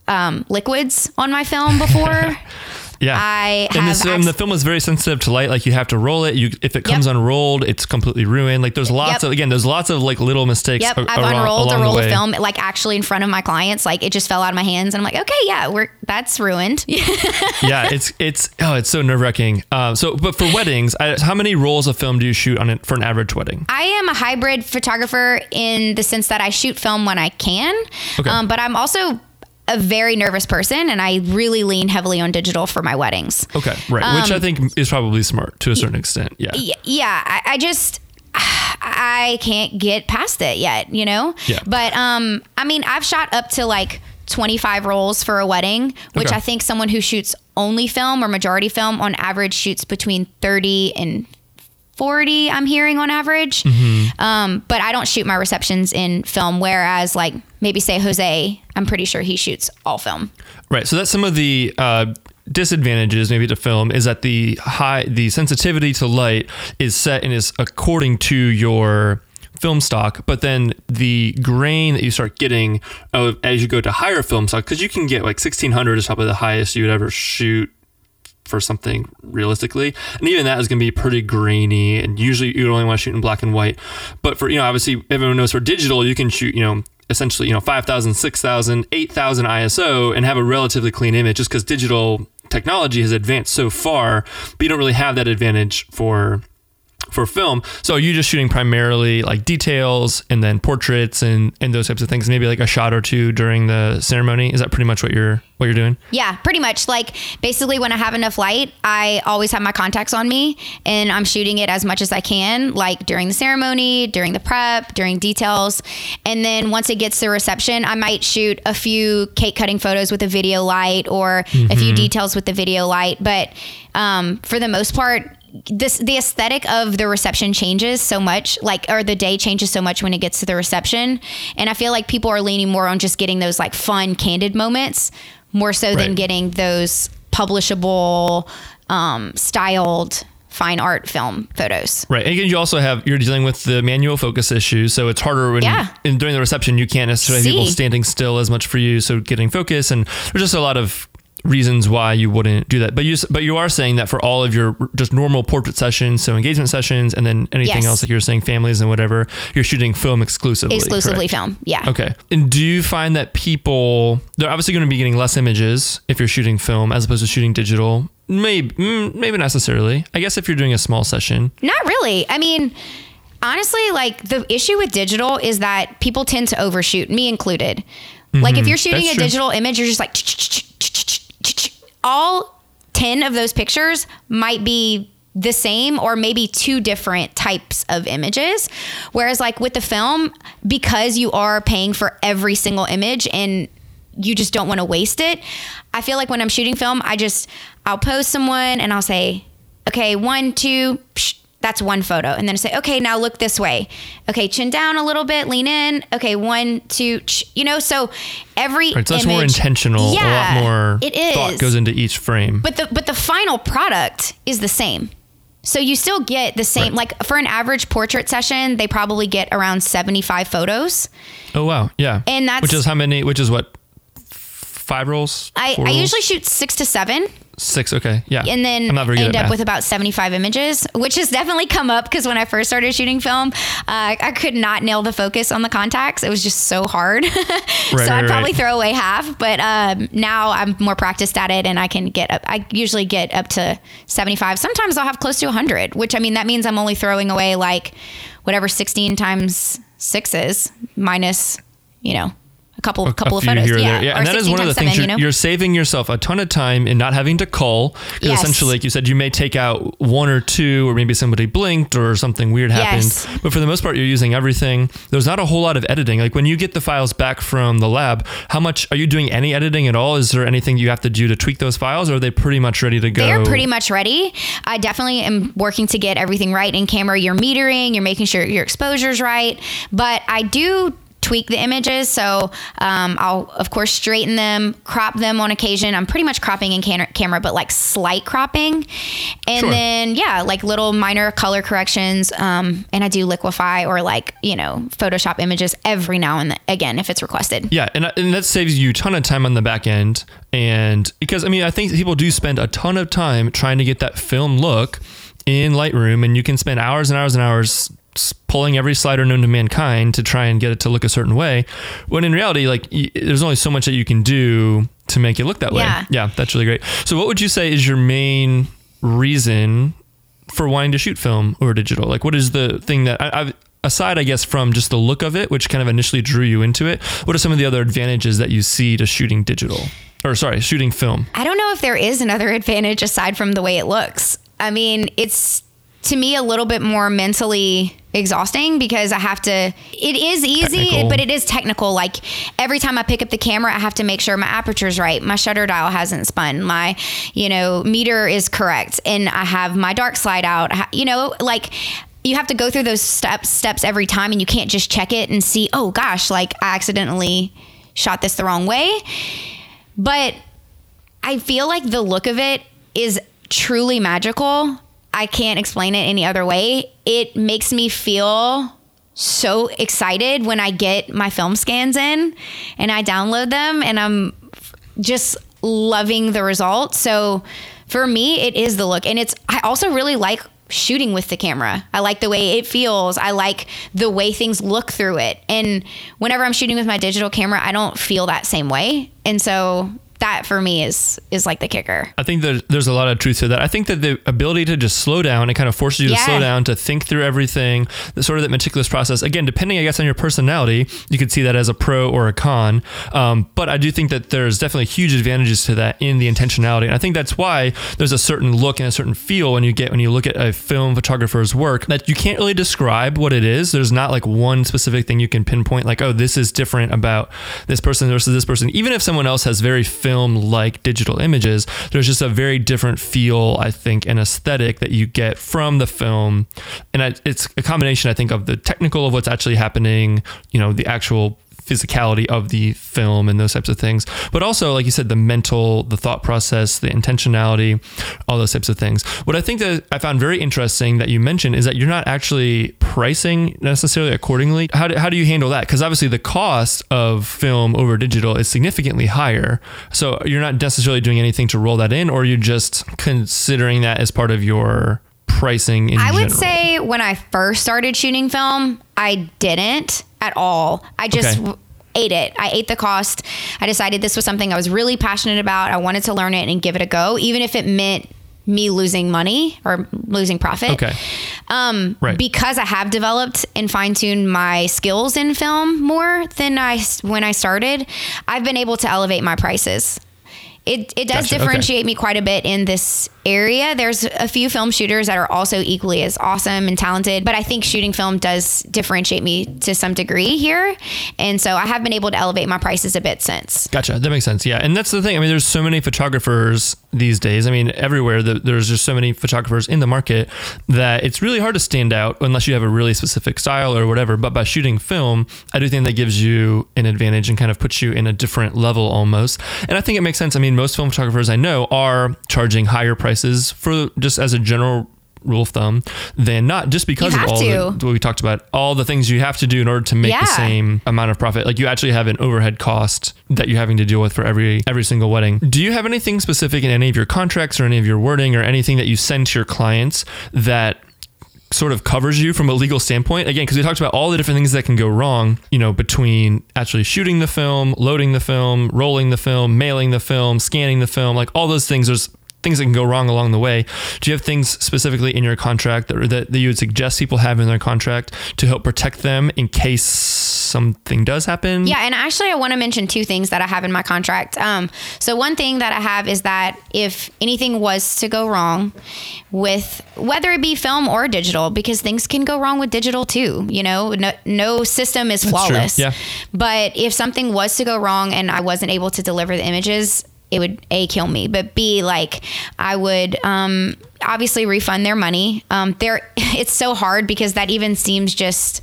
um liquids on my film <laughs> before Yeah. I and this, um, the film is very sensitive to light. Like you have to roll it. You if it comes Yep. unrolled, it's completely ruined. Like there's lots Yep. of again, there's lots of like little mistakes. Yep, a- I've around- unrolled a roll of film, like actually in front of my clients. Like it just fell out of my hands, and I'm like, okay, yeah, we're that's ruined. <laughs> yeah, it's it's oh, it's so nerve wracking. Um, so, but for weddings, I, how many rolls of film do you shoot on it for an average wedding? I am a hybrid photographer in the sense that I shoot film when I can, Okay. um, but I'm also a very nervous person, and I really lean heavily on digital for my weddings. Okay, right, which I think is probably smart to a certain extent. Yeah, Um, yeah I, I just i can't get past it yet you know Yeah. but um i mean i've shot up to like 25 rolls for a wedding which Okay. i think someone who shoots only film or majority film on average shoots between 30 and 40 i'm hearing on average Mm-hmm. Um, but i don't shoot my receptions in film whereas like maybe say jose i'm pretty sure he shoots all film Right. So that's some of the uh, disadvantages maybe to film is that the high the sensitivity to light is set and is according to your film stock, but then the grain that you start getting as you go to higher film stock, because you can get like 1600 is probably the highest you would ever shoot for something realistically. And even that is going to be pretty grainy. And usually you only want to shoot in black and white. But for, you know, obviously everyone knows for digital, you can shoot, you know, essentially, you know, 5,000, 6,000, 8,000 ISO and have a relatively clean image just because digital technology has advanced so far. But you don't really have that advantage for for film. So are you just shooting primarily like details and then portraits and, and those types of things, maybe like a shot or two during the ceremony? Is that pretty much what you're what you're doing? Yeah, pretty much. Like basically, when I have enough light, I always have my Contax on me, and I'm shooting it as much as I can, like during the ceremony, during the prep, during details, and then once it gets to reception, I might shoot a few cake cutting photos with a video light or a few details with the video light. But um, for the most part. This the aesthetic of the reception changes so much, like or the day changes so much when it gets to the reception, and I feel like people are leaning more on just getting those like fun, candid moments more so than getting those publishable, um, styled fine art film photos. Right. And again, you also have you're dealing with the manual focus issue, so it's harder when Yeah. and during the reception you can't necessarily have people standing still as much for you, so getting focus and there's just a lot of reasons why you wouldn't do that. But you but you are saying that for all of your just normal portrait sessions, so engagement sessions and then anything Yes. else like you're saying families and whatever, you're shooting film exclusively. Exclusively correct? film. Yeah. Okay. And do you find that people they're obviously going to be getting less images if you're shooting film as opposed to shooting digital? Maybe mm, maybe necessarily. I guess if you're doing a small session. Not really. I mean, honestly, like the issue with digital is that people tend to overshoot, me included. Like if you're shooting Mm-hmm. A digital image, you're just like all 10 of those pictures might be the same or maybe two different types of images. Whereas like with the film, because you are paying for every single image and you just don't want to waste it. I feel like when I'm shooting film, I just I'll post someone and I'll say, okay, one, two, psh, that's one photo. And then I say, okay, now look this way. Okay, chin down a little bit, lean in. Okay, one, two, ch- you know, so every Right, so that's image, more intentional. Yeah, a lot more it is. thought goes into each frame. But the but the final product is the same. So you still get the same Right. like for an average portrait session, they probably get around 75 photos. oh wow, yeah. And that's- which is how many? Which is what? Five rolls. I, I rolls? usually shoot 6 to 7 six. Okay, yeah. and then I'm not very end up math. with about 75 images, which has definitely come up because when I first started shooting film, uh, I could not nail the focus on the Contax. It was just so hard. <laughs> so right, I'd probably right. throw away half, but um, now I'm more practiced at it and I can get up. I usually get up to 75. Sometimes I'll have close to 100, which I mean, that means I'm only throwing away like whatever 16 times six is minus, you know, a couple couple a of photos. here yeah. Yeah, and that is one of the things you're, you know? you're saving yourself a ton of time in not having to. Because Yes. essentially, like you said, you may take out one or two, or maybe somebody blinked or something weird happened. Yes. But for the most part, you're using everything. There's not a whole lot of editing. Like when you get the files back from the lab, how much are you doing any editing at all? Is there anything you have to do to tweak those files, or are they pretty much ready to go? They're pretty much ready. I definitely am working to get everything right in camera. You're metering, you're making sure your exposure's right. But I do tweak the images. So um, I'll, of course, straighten them, crop them on occasion. I'm pretty much cropping in can- camera, but like slight cropping. And Sure. then, yeah, like little minor color corrections. Um, and I do liquify or like, you know, Photoshop images every now and then, again if it's requested. Yeah, and, and that saves you a ton of time on the back end. And because, I mean, I think people do spend a ton of time trying to get that film look in Lightroom, and you can spend hours and hours and hours pulling every slider known to mankind to try and get it to look a certain way. When in reality, like, y- there's only so much that you can do to make it look that way. Yeah. Yeah, that's really great. So, what would you say is your main reason for wanting to shoot film or digital? Like, what is the thing that I, I've aside, I guess, from just the look of it, which kind of initially drew you into it? What are some of the other advantages that you see to shooting digital, or sorry, shooting film? I don't know if there is another <laughs> advantage aside from the way it looks. I mean, it's to me a little bit more mentally exhausting because I have to it is easy Technical. but it is technical. Like every time I pick up the camera I have to make sure my aperture's right. My shutter dial hasn't spun. My you know meter is correct. And I have my dark slide out. You know like you have to go through those steps steps every time and you can't just check it and see oh gosh like I accidentally shot this the wrong way. But I feel like the look of it is truly magical. I can't explain it any other way. It makes me feel so excited when I get my film scans in and I download them and I'm just loving the results. So for me, it is the look. And it's, I also really like shooting with the camera. I like the way it feels. I like the way things look through it. And whenever I'm shooting with my digital camera, I don't feel that same way. And so that for me is is like the kicker. I think that there's a lot of truth to that. I think that the ability to just slow down, it kind of forces you to slow down, to think through everything, the sort of that meticulous process. Again, depending, I guess, on your personality, you could see that as a pro or a con. Um, but I do think that there's definitely huge advantages to that in the intentionality. And I think that's why there's a certain look and a certain feel when you get when you look at a film photographer's work that you can't really describe what it is. There's not like one specific thing you can pinpoint, like, oh, this is different about this person versus this person. Even if someone else has very film like digital images, there's just a very different feel, I think, and aesthetic that you get from the film. And it's a combination, I think, of the technical of what's actually happening, you know, the actual physicality of the film and those types of things but also like you said the mental the thought process the intentionality all those types of things. What i think that i found very interesting that you mentioned is that you're not actually pricing necessarily accordingly. How do, how do you handle that? Because obviously the cost of film over digital is significantly higher. So you're not necessarily doing anything to roll that in or you're just considering that as part of your pricing in I would general? say when I first started shooting film, I didn't at all. I just Okay. ate it. I ate the cost. I decided this was something I was really passionate about. I wanted to learn it and give it a go, even if it meant me losing money or losing profit. okay Um, Right. Because I have developed and fine tuned my skills in film more than I when I started, I've been able to elevate my prices. It, it does Gotcha, okay. differentiate me quite a bit in this area. There's a few film shooters that are also equally as awesome and talented, but I think shooting film does differentiate me to some degree here. And so I have been able to elevate my prices a bit since. Gotcha. That makes sense. Yeah. And that's the thing. I mean, there's so many photographers these days. I mean, everywhere the, there's just so many photographers in the market that it's really hard to stand out unless you have a really specific style or whatever. But by shooting film, I do think that gives you an advantage and kind of puts you in a different level almost. And I think it makes sense. I mean, most film photographers I know are charging higher prices for just as a general rule of thumb than not just because of all the, what we talked about all the things you have to do in order to make the same amount of profit. Like you actually have an overhead cost that you're having to deal with for every every single wedding. Do you have anything specific in any of your contracts or any of your wording or anything that you send to your clients that sort of covers you from a legal standpoint? Again because we talked about all the different things that can go wrong you know between actually shooting the film loading the film rolling the film mailing the film scanning the film like all those things. There's things that can go wrong along the way. Do you have things specifically in your contract that, that, that you would suggest people have in their contract to help protect them in case something does happen? Yeah, and actually, I want to mention two things that I have in my contract. Um, so one thing that I have is that if anything was to go wrong with whether it be film or digital, because things can go wrong with digital too. You know, no, no system is flawless. Yeah. But if something was to go wrong and I wasn't able to deliver the images, it would a kill me, but b like I would um, obviously refund their money. Um, there, <laughs> it's so hard because that even seems just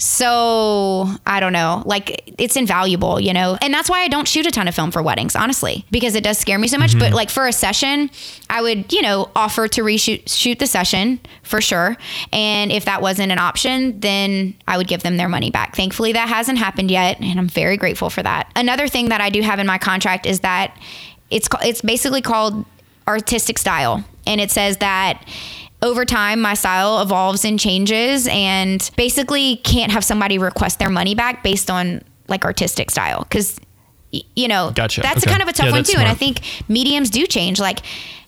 so I don't know, like it's invaluable, you know? And that's why I don't shoot a ton of film for weddings, honestly, because it does scare me so much. But like for a session, I would, you know, offer to reshoot shoot the session for sure. And if that wasn't an option, then I would give them their money back. Thankfully, that hasn't happened yet, and I'm very grateful for that. Another thing that I do have in my contract is that it's it's basically called artistic style, and it says that over time my style evolves and changes and basically can't have somebody request their money back based on like artistic style. Because you know Gotcha. that's Okay. kind of a tough Yeah, one too. And i think mediums do change. Like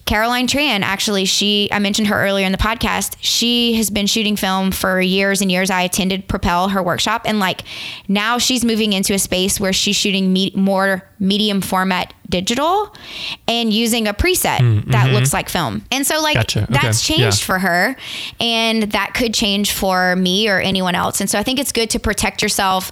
caroline tran actually she i mentioned her earlier in the podcast she has been shooting film for years and years i attended propel her workshop and like now she's moving into a space where she's shooting me- more medium format digital and using a preset that looks like film and so like Mm, mm-hmm. Gotcha. Okay. that's changed Yeah. for her and that could change for me or anyone else and so i think it's good to protect yourself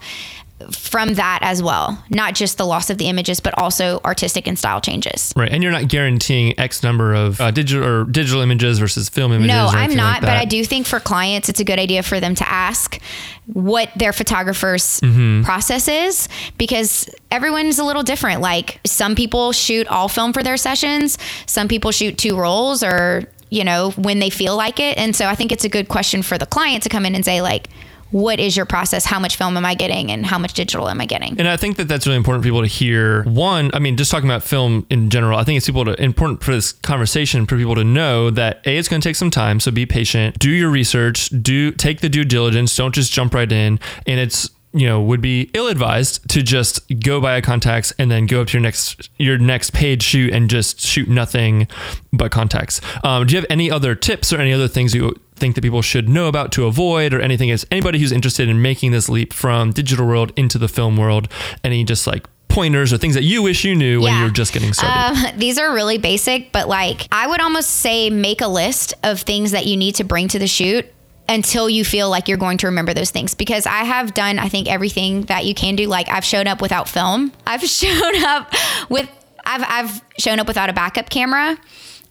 from that as well not just the loss of the images but also artistic and style changes Right, and you're not guaranteeing X number of uh, digital or digital images versus film images. no i'm not like but i do think for clients it's a good idea for them to ask what their photographer's Mm-hmm. process is because everyone's a little different like some people shoot all film for their sessions some people shoot two rolls or you know when they feel like it and so i think it's a good question for the client to come in and say like what is your process? How much film am i getting and how much digital am i getting? And I think that that's really important for people to hear. One, I mean, just talking about film in general, I think it's people to, important for this conversation for people to know that a it's going to take some time, so be patient, do your research, do take the due diligence, don't just jump right in, and it's you know would be ill advised to just go buy a Contax and then go up to your next your next paid shoot and just shoot nothing but Contax. Um, do you have any other tips or any other things you think that people should know about to avoid or anything is anybody who's interested in making this leap from digital world into the film world any just like pointers or things that you wish you knew when you were just getting started Um, <laughs> these are really basic, but like I would almost say make a list of things that you need to bring to the shoot until you feel like you're going to remember those things because I have done I think everything that you can do like I've shown up without film. <laughs> I've shown up with I've I've shown up without a backup camera,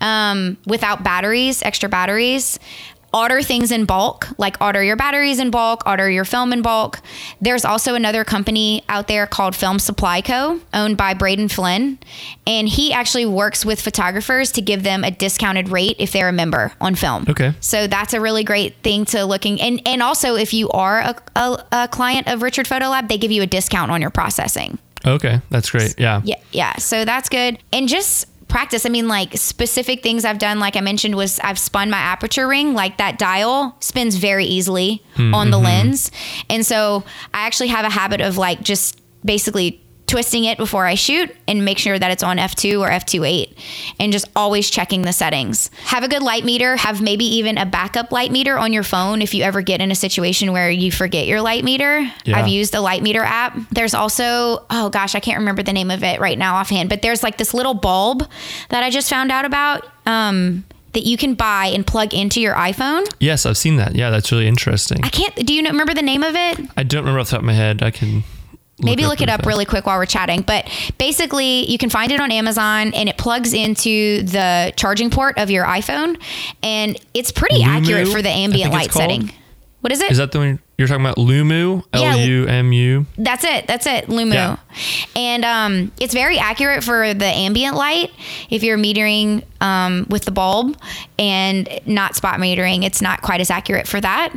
um, without batteries, extra batteries. Order things in bulk, like order your batteries in bulk, order your film in bulk. There's also another company out there called Film Supply Co., owned by Braden Flynn. And he actually works with photographers to give them a discounted rate if they're a member on film. Okay. So that's a really great thing to looking. And, and also, if you are a, a, a client of Richard Photo Lab, they give you a discount on your processing. okay that's great yeah Yeah, yeah. So that's good. And just practice. I mean, like specific things I've done, like I mentioned, was I've spun my aperture ring. Like that dial spins very easily hmm, on the mm-hmm. lens, and so I actually have a habit of like just basically twisting it before I shoot and make sure that it's on f2 or f2.8 and just always checking the settings. Have a good light meter, have maybe even a backup light meter on your phone if you ever get in a situation where you forget your light meter. Yeah. I've used the light meter app. There's also, oh gosh, I can't remember the name of it right now offhand, but there's like this little bulb that I just found out about um, that you can buy and plug into your iPhone. yes i've seen that yeah that's really interesting I can't, do you know, remember the name of it? i don't remember off the top of my head i can Maybe look it up really quick while we're chatting. But basically, you can find it on Amazon and it plugs into the charging port of your iPhone. And it's pretty Lumu, accurate for the ambient light called. setting. What is it? is that the one you're talking about lumu Yeah. l-u-m-u That's it. That's it. Lumu. Yeah. And um, it's very accurate for the ambient light. If you're metering um, with the bulb and not spot metering, it's not quite as accurate for that.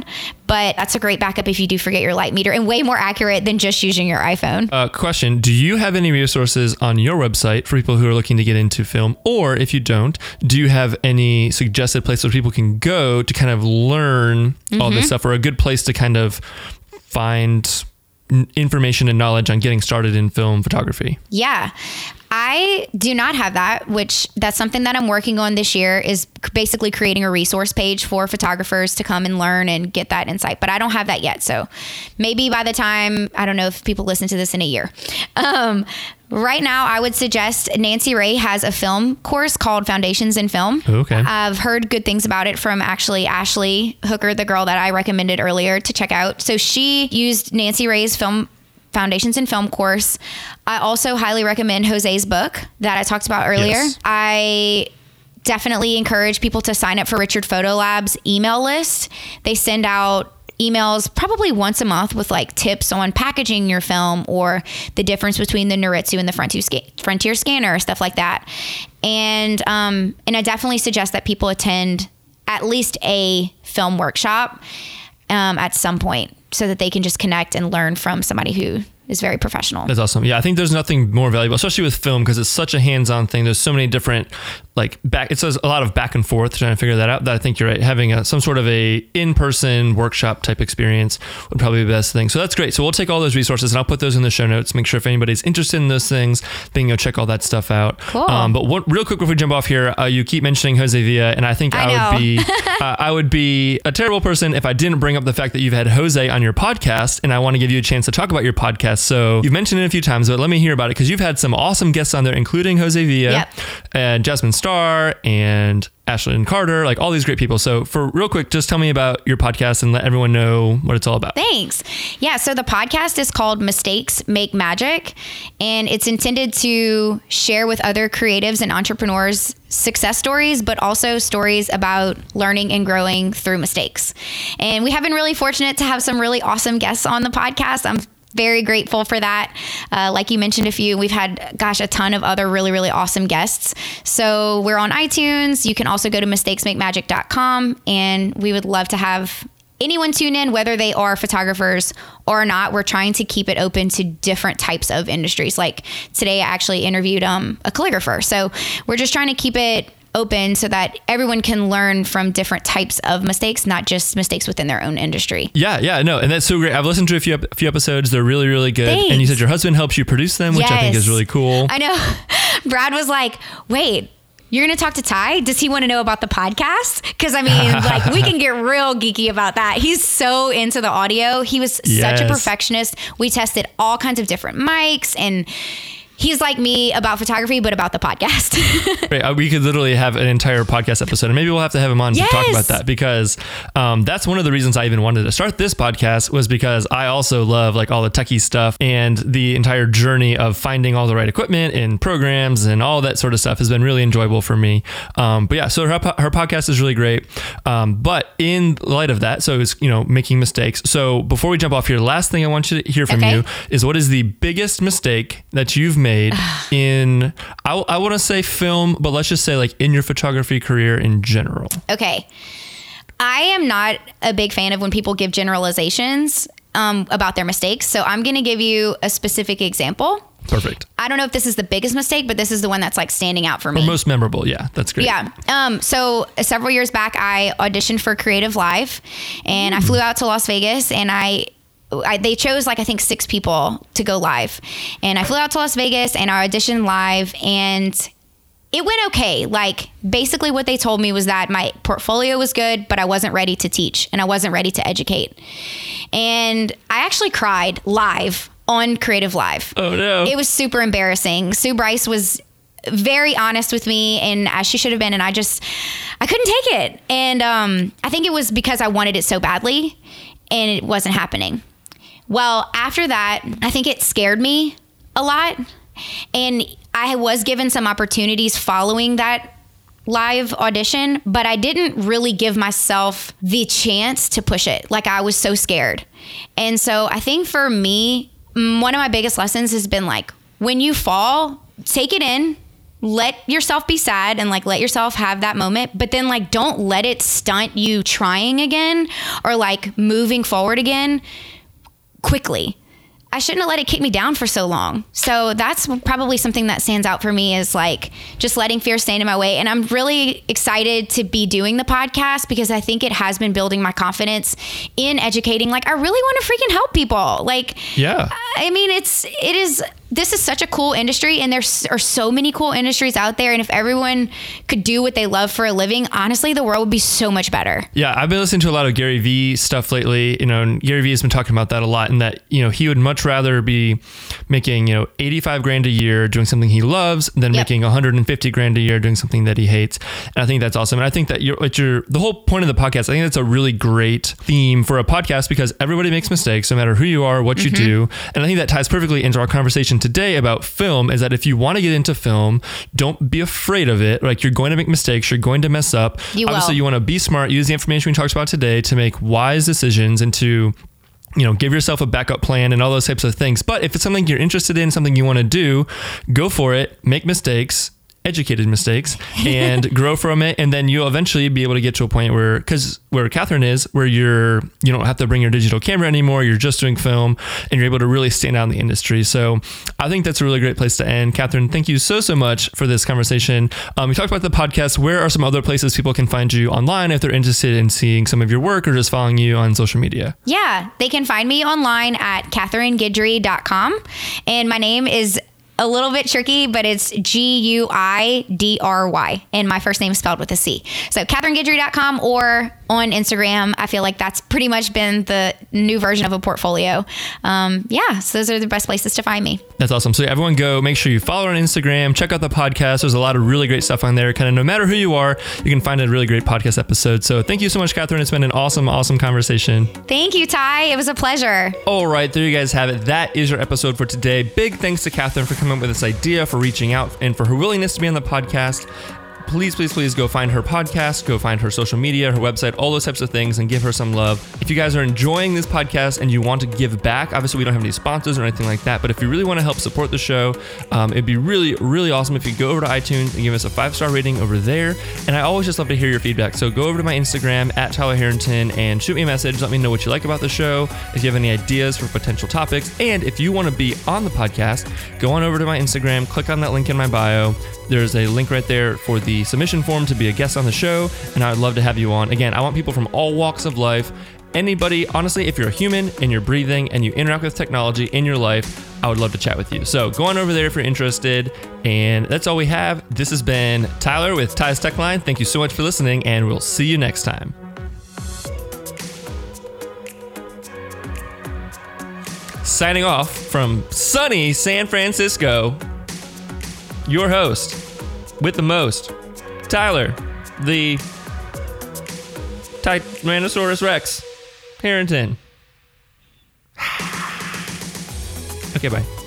But that's a great backup if you do forget your light meter and way more accurate than just using your iPhone. Uh, question Do you have any resources on your website for people who are looking to get into film? Or if you don't, do you have any suggested places where people can go to kind of learn all Mm-hmm. this stuff or a good place to kind of find information and knowledge on getting started in film photography? Yeah. I do not have that, which that's something that I'm working on this year is basically creating a resource page for photographers to come and learn and get that insight. But I don't have that yet. So maybe by the time, I don't know if people listen to this in a year. Um, right now, I would suggest Nancy Ray has a film course called Foundations in Film. Okay. I've heard good things about it from actually Ashley Hooker, the girl that I recommended earlier to check out. So she used Nancy Ray's film Foundations in Film course. I also highly recommend Jose's book that I talked about earlier. Yes. I definitely encourage people to sign up for Richard Photo Lab's email list. They send out emails probably once a month with like tips on packaging your film or the difference between the Noritsu and the Frontier, sca- Frontier scanner, stuff like that. And um, and I definitely suggest that people attend at least a film workshop um, at some point so that they can just connect and learn from somebody who is very professional. That's awesome. Yeah, I think there's nothing more valuable, especially with film, because it's such a hands-on thing. There's so many different, like back. It says a lot of back and forth trying to figure that out. That I think you're right. Having a, some sort of a in-person workshop type experience would probably be the best thing. So that's great. So we'll take all those resources and I'll put those in the show notes. Make sure if anybody's interested in those things, they can go check all that stuff out. Cool. Um, but what, real quick before we jump off here, uh, you keep mentioning Jose Villa, and I think I, I would be <laughs> uh, I would be a terrible person if I didn't bring up the fact that you've had Jose on your podcast, and I want to give you a chance to talk about your podcast. So you've mentioned it a few times, but let me hear about it because you've had some awesome guests on there, including Jose Villa Yep. and Jasmine Star and Ashlyn Carter, like all these great people. So for real quick, just tell me about your podcast and let everyone know what it's all about. Thanks. Yeah, so the podcast is called Mistakes Make Magic, and it's intended to share with other creatives and entrepreneurs success stories, but also stories about learning and growing through mistakes. And we have been really fortunate to have some really awesome guests on the podcast. I'm very grateful for that. Uh, like you mentioned a few, we've had, gosh, a ton of other really, really awesome guests. So we're on iTunes. You can also go to mistakesmakemagic.com, and we would love to have anyone tune in, whether they are photographers or not. We're trying to keep it open to different types of industries. Like today, I actually interviewed um, a calligrapher. So we're just trying to keep it open so that everyone can learn from different types of mistakes, not just mistakes within their own industry. Yeah, yeah, no, and that's so great. I've listened to a few, a few episodes. They're really, really good. And you said your husband helps you produce them, which I think is really cool. I know. <laughs> Brad was like, wait, you're going to talk to Ty? Does he want to know about the podcast? Because I mean, <laughs> like, we can get real geeky about that. He's so into the audio. He was such a perfectionist. We tested all kinds of different mics and. He's like me about photography, but about the podcast. <laughs> Right, uh, we could literally have an entire podcast episode, and maybe we'll have to have him on to talk about that because um, that's one of the reasons I even wanted to start this podcast was because I also love like all the techie stuff and the entire journey of finding all the right equipment and programs and all that sort of stuff has been really enjoyable for me. Um, but yeah, so her her podcast is really great. Um, but in light of that, so it's you know making mistakes. So before we jump off here, the last thing I want you to hear from Okay. you is what is the biggest mistake that you've made <sighs> in I, I want to say film, but let's just say like in your photography career in general. Okay. I am not a big fan of when people give generalizations um, about their mistakes. So I'm going to give you a specific example. Perfect. I don't know if this is the biggest mistake, but this is the one that's like standing out for me. Most memorable, yeah, that's great. Yeah. Um, so several years back, I auditioned for Creative Live, and I flew out to Las Vegas, and I. I, they chose like I think six people to go live, and I flew out to Las Vegas and I auditioned live, and it went okay. Like basically, what they told me was that my portfolio was good, but I wasn't ready to teach and I wasn't ready to educate. And I actually cried live on Creative Live. Oh no. It was super embarrassing. Sue Bryce was very honest with me and as she should have been and I just I couldn't take it. And um I think it was because I wanted it so badly and it wasn't happening. Well, after that, I think it scared me a lot and I was given some opportunities following that live audition, but I didn't really give myself the chance to push it. Like I was so scared. And so I think for me, mm, one of my biggest lessons has been like when you fall, take it in, let yourself be sad and like let yourself have that moment, but then like don't let it stunt you trying again or like moving forward again quickly. I shouldn't have let it kick me down for so long. So that's probably something that stands out for me is like just letting fear stand in my way. And I'm really excited to be doing the podcast because I think it has been building my confidence in educating. Like I really want to freaking help people. Like, Yeah. I mean, it's it is this is such a cool industry and there are so many cool industries out there and if everyone could do what they love for a living honestly the world would be so much better Yeah, I've been listening to a lot of Gary Vee stuff lately. You know, and Gary Vee has been talking about that a lot, and that you know he would much rather be making you know eighty five grand a year doing something he loves than Yep. making one hundred and fifty grand a year doing something that he hates. And I think that's awesome. And I think that you're, the whole point of the podcast. I think that's a really great theme for a podcast because everybody makes mistakes, no matter who you are, what you Mm-hmm. do. And I think that ties perfectly into our conversation today about film. Is that if you want to get into film, don't be afraid of it. Like you're going to make mistakes, you're going to mess up. You will. Obviously, you want to be smart, use the information we talked about today to make wise decisions and to you know, give yourself a backup plan and all those types of things. But if it's something you're interested in, something you want to do, go for it, make mistakes, educated mistakes, and <laughs> grow from it. And then you'll eventually be able to get to a point where, because where Catherine is, where you're, you don't have to bring your digital camera anymore, you're just doing film and you're able to really stand out in the industry. So I think that's a really great place to end. Catherine, thank you so, so much for this conversation. Um, we talked about the podcast. Where are some other places people can find you online if they're interested in seeing some of your work or just following you on social media? yeah they can find me online at catherineguidry.com and my name is a little bit tricky, but it's G U I D R Y. And my first name is spelled with a C. So, CatherineGuidry.com or on Instagram. I feel like that's pretty much been the new version of a portfolio. Um, yeah, so those are the best places to find me. That's awesome. So everyone go make sure you follow her on Instagram, check out the podcast. There's a lot of really great stuff on there. Kind of no matter who you are, you can find a really great podcast episode. So thank you so much, Catherine. It's been an awesome, awesome conversation. Thank you, Ty. It was a pleasure. All right, there you guys have it. That is your episode for today. Big thanks to Catherine for coming up with this idea, for reaching out, and for her willingness to be on the podcast. Please, please, please go find her podcast, go find her social media, her website, all those types of things, and give her some love. If you guys are enjoying this podcast and you want to give back, obviously we don't have any sponsors or anything like that, but if you really want to help support the show, um, it'd be really, really awesome if you go over to iTunes and give us a five star rating over there. And I always just love to hear your feedback. So go over to my Instagram at Tyler Harrington and shoot me a message. Let me know what you like about the show, if you have any ideas for potential topics, and if you want to be on the podcast, go on over to my Instagram, click on that link in my bio. There's a link right there for the submission form to be a guest on the show, and I would love to have you on. Again, I want people from all walks of life. Anybody, honestly, if you're a human and you're breathing and you interact with technology in your life, I would love to chat with you. So go on over there if you're interested. And that's all we have. This has been Tyler with Ty's Tech Line. Thank you so much for listening, and we'll see you next time. Signing off from sunny San Francisco, your host with the most, Tyler, the Tyrannosaurus Rex, Harrington. <sighs> okay, bye.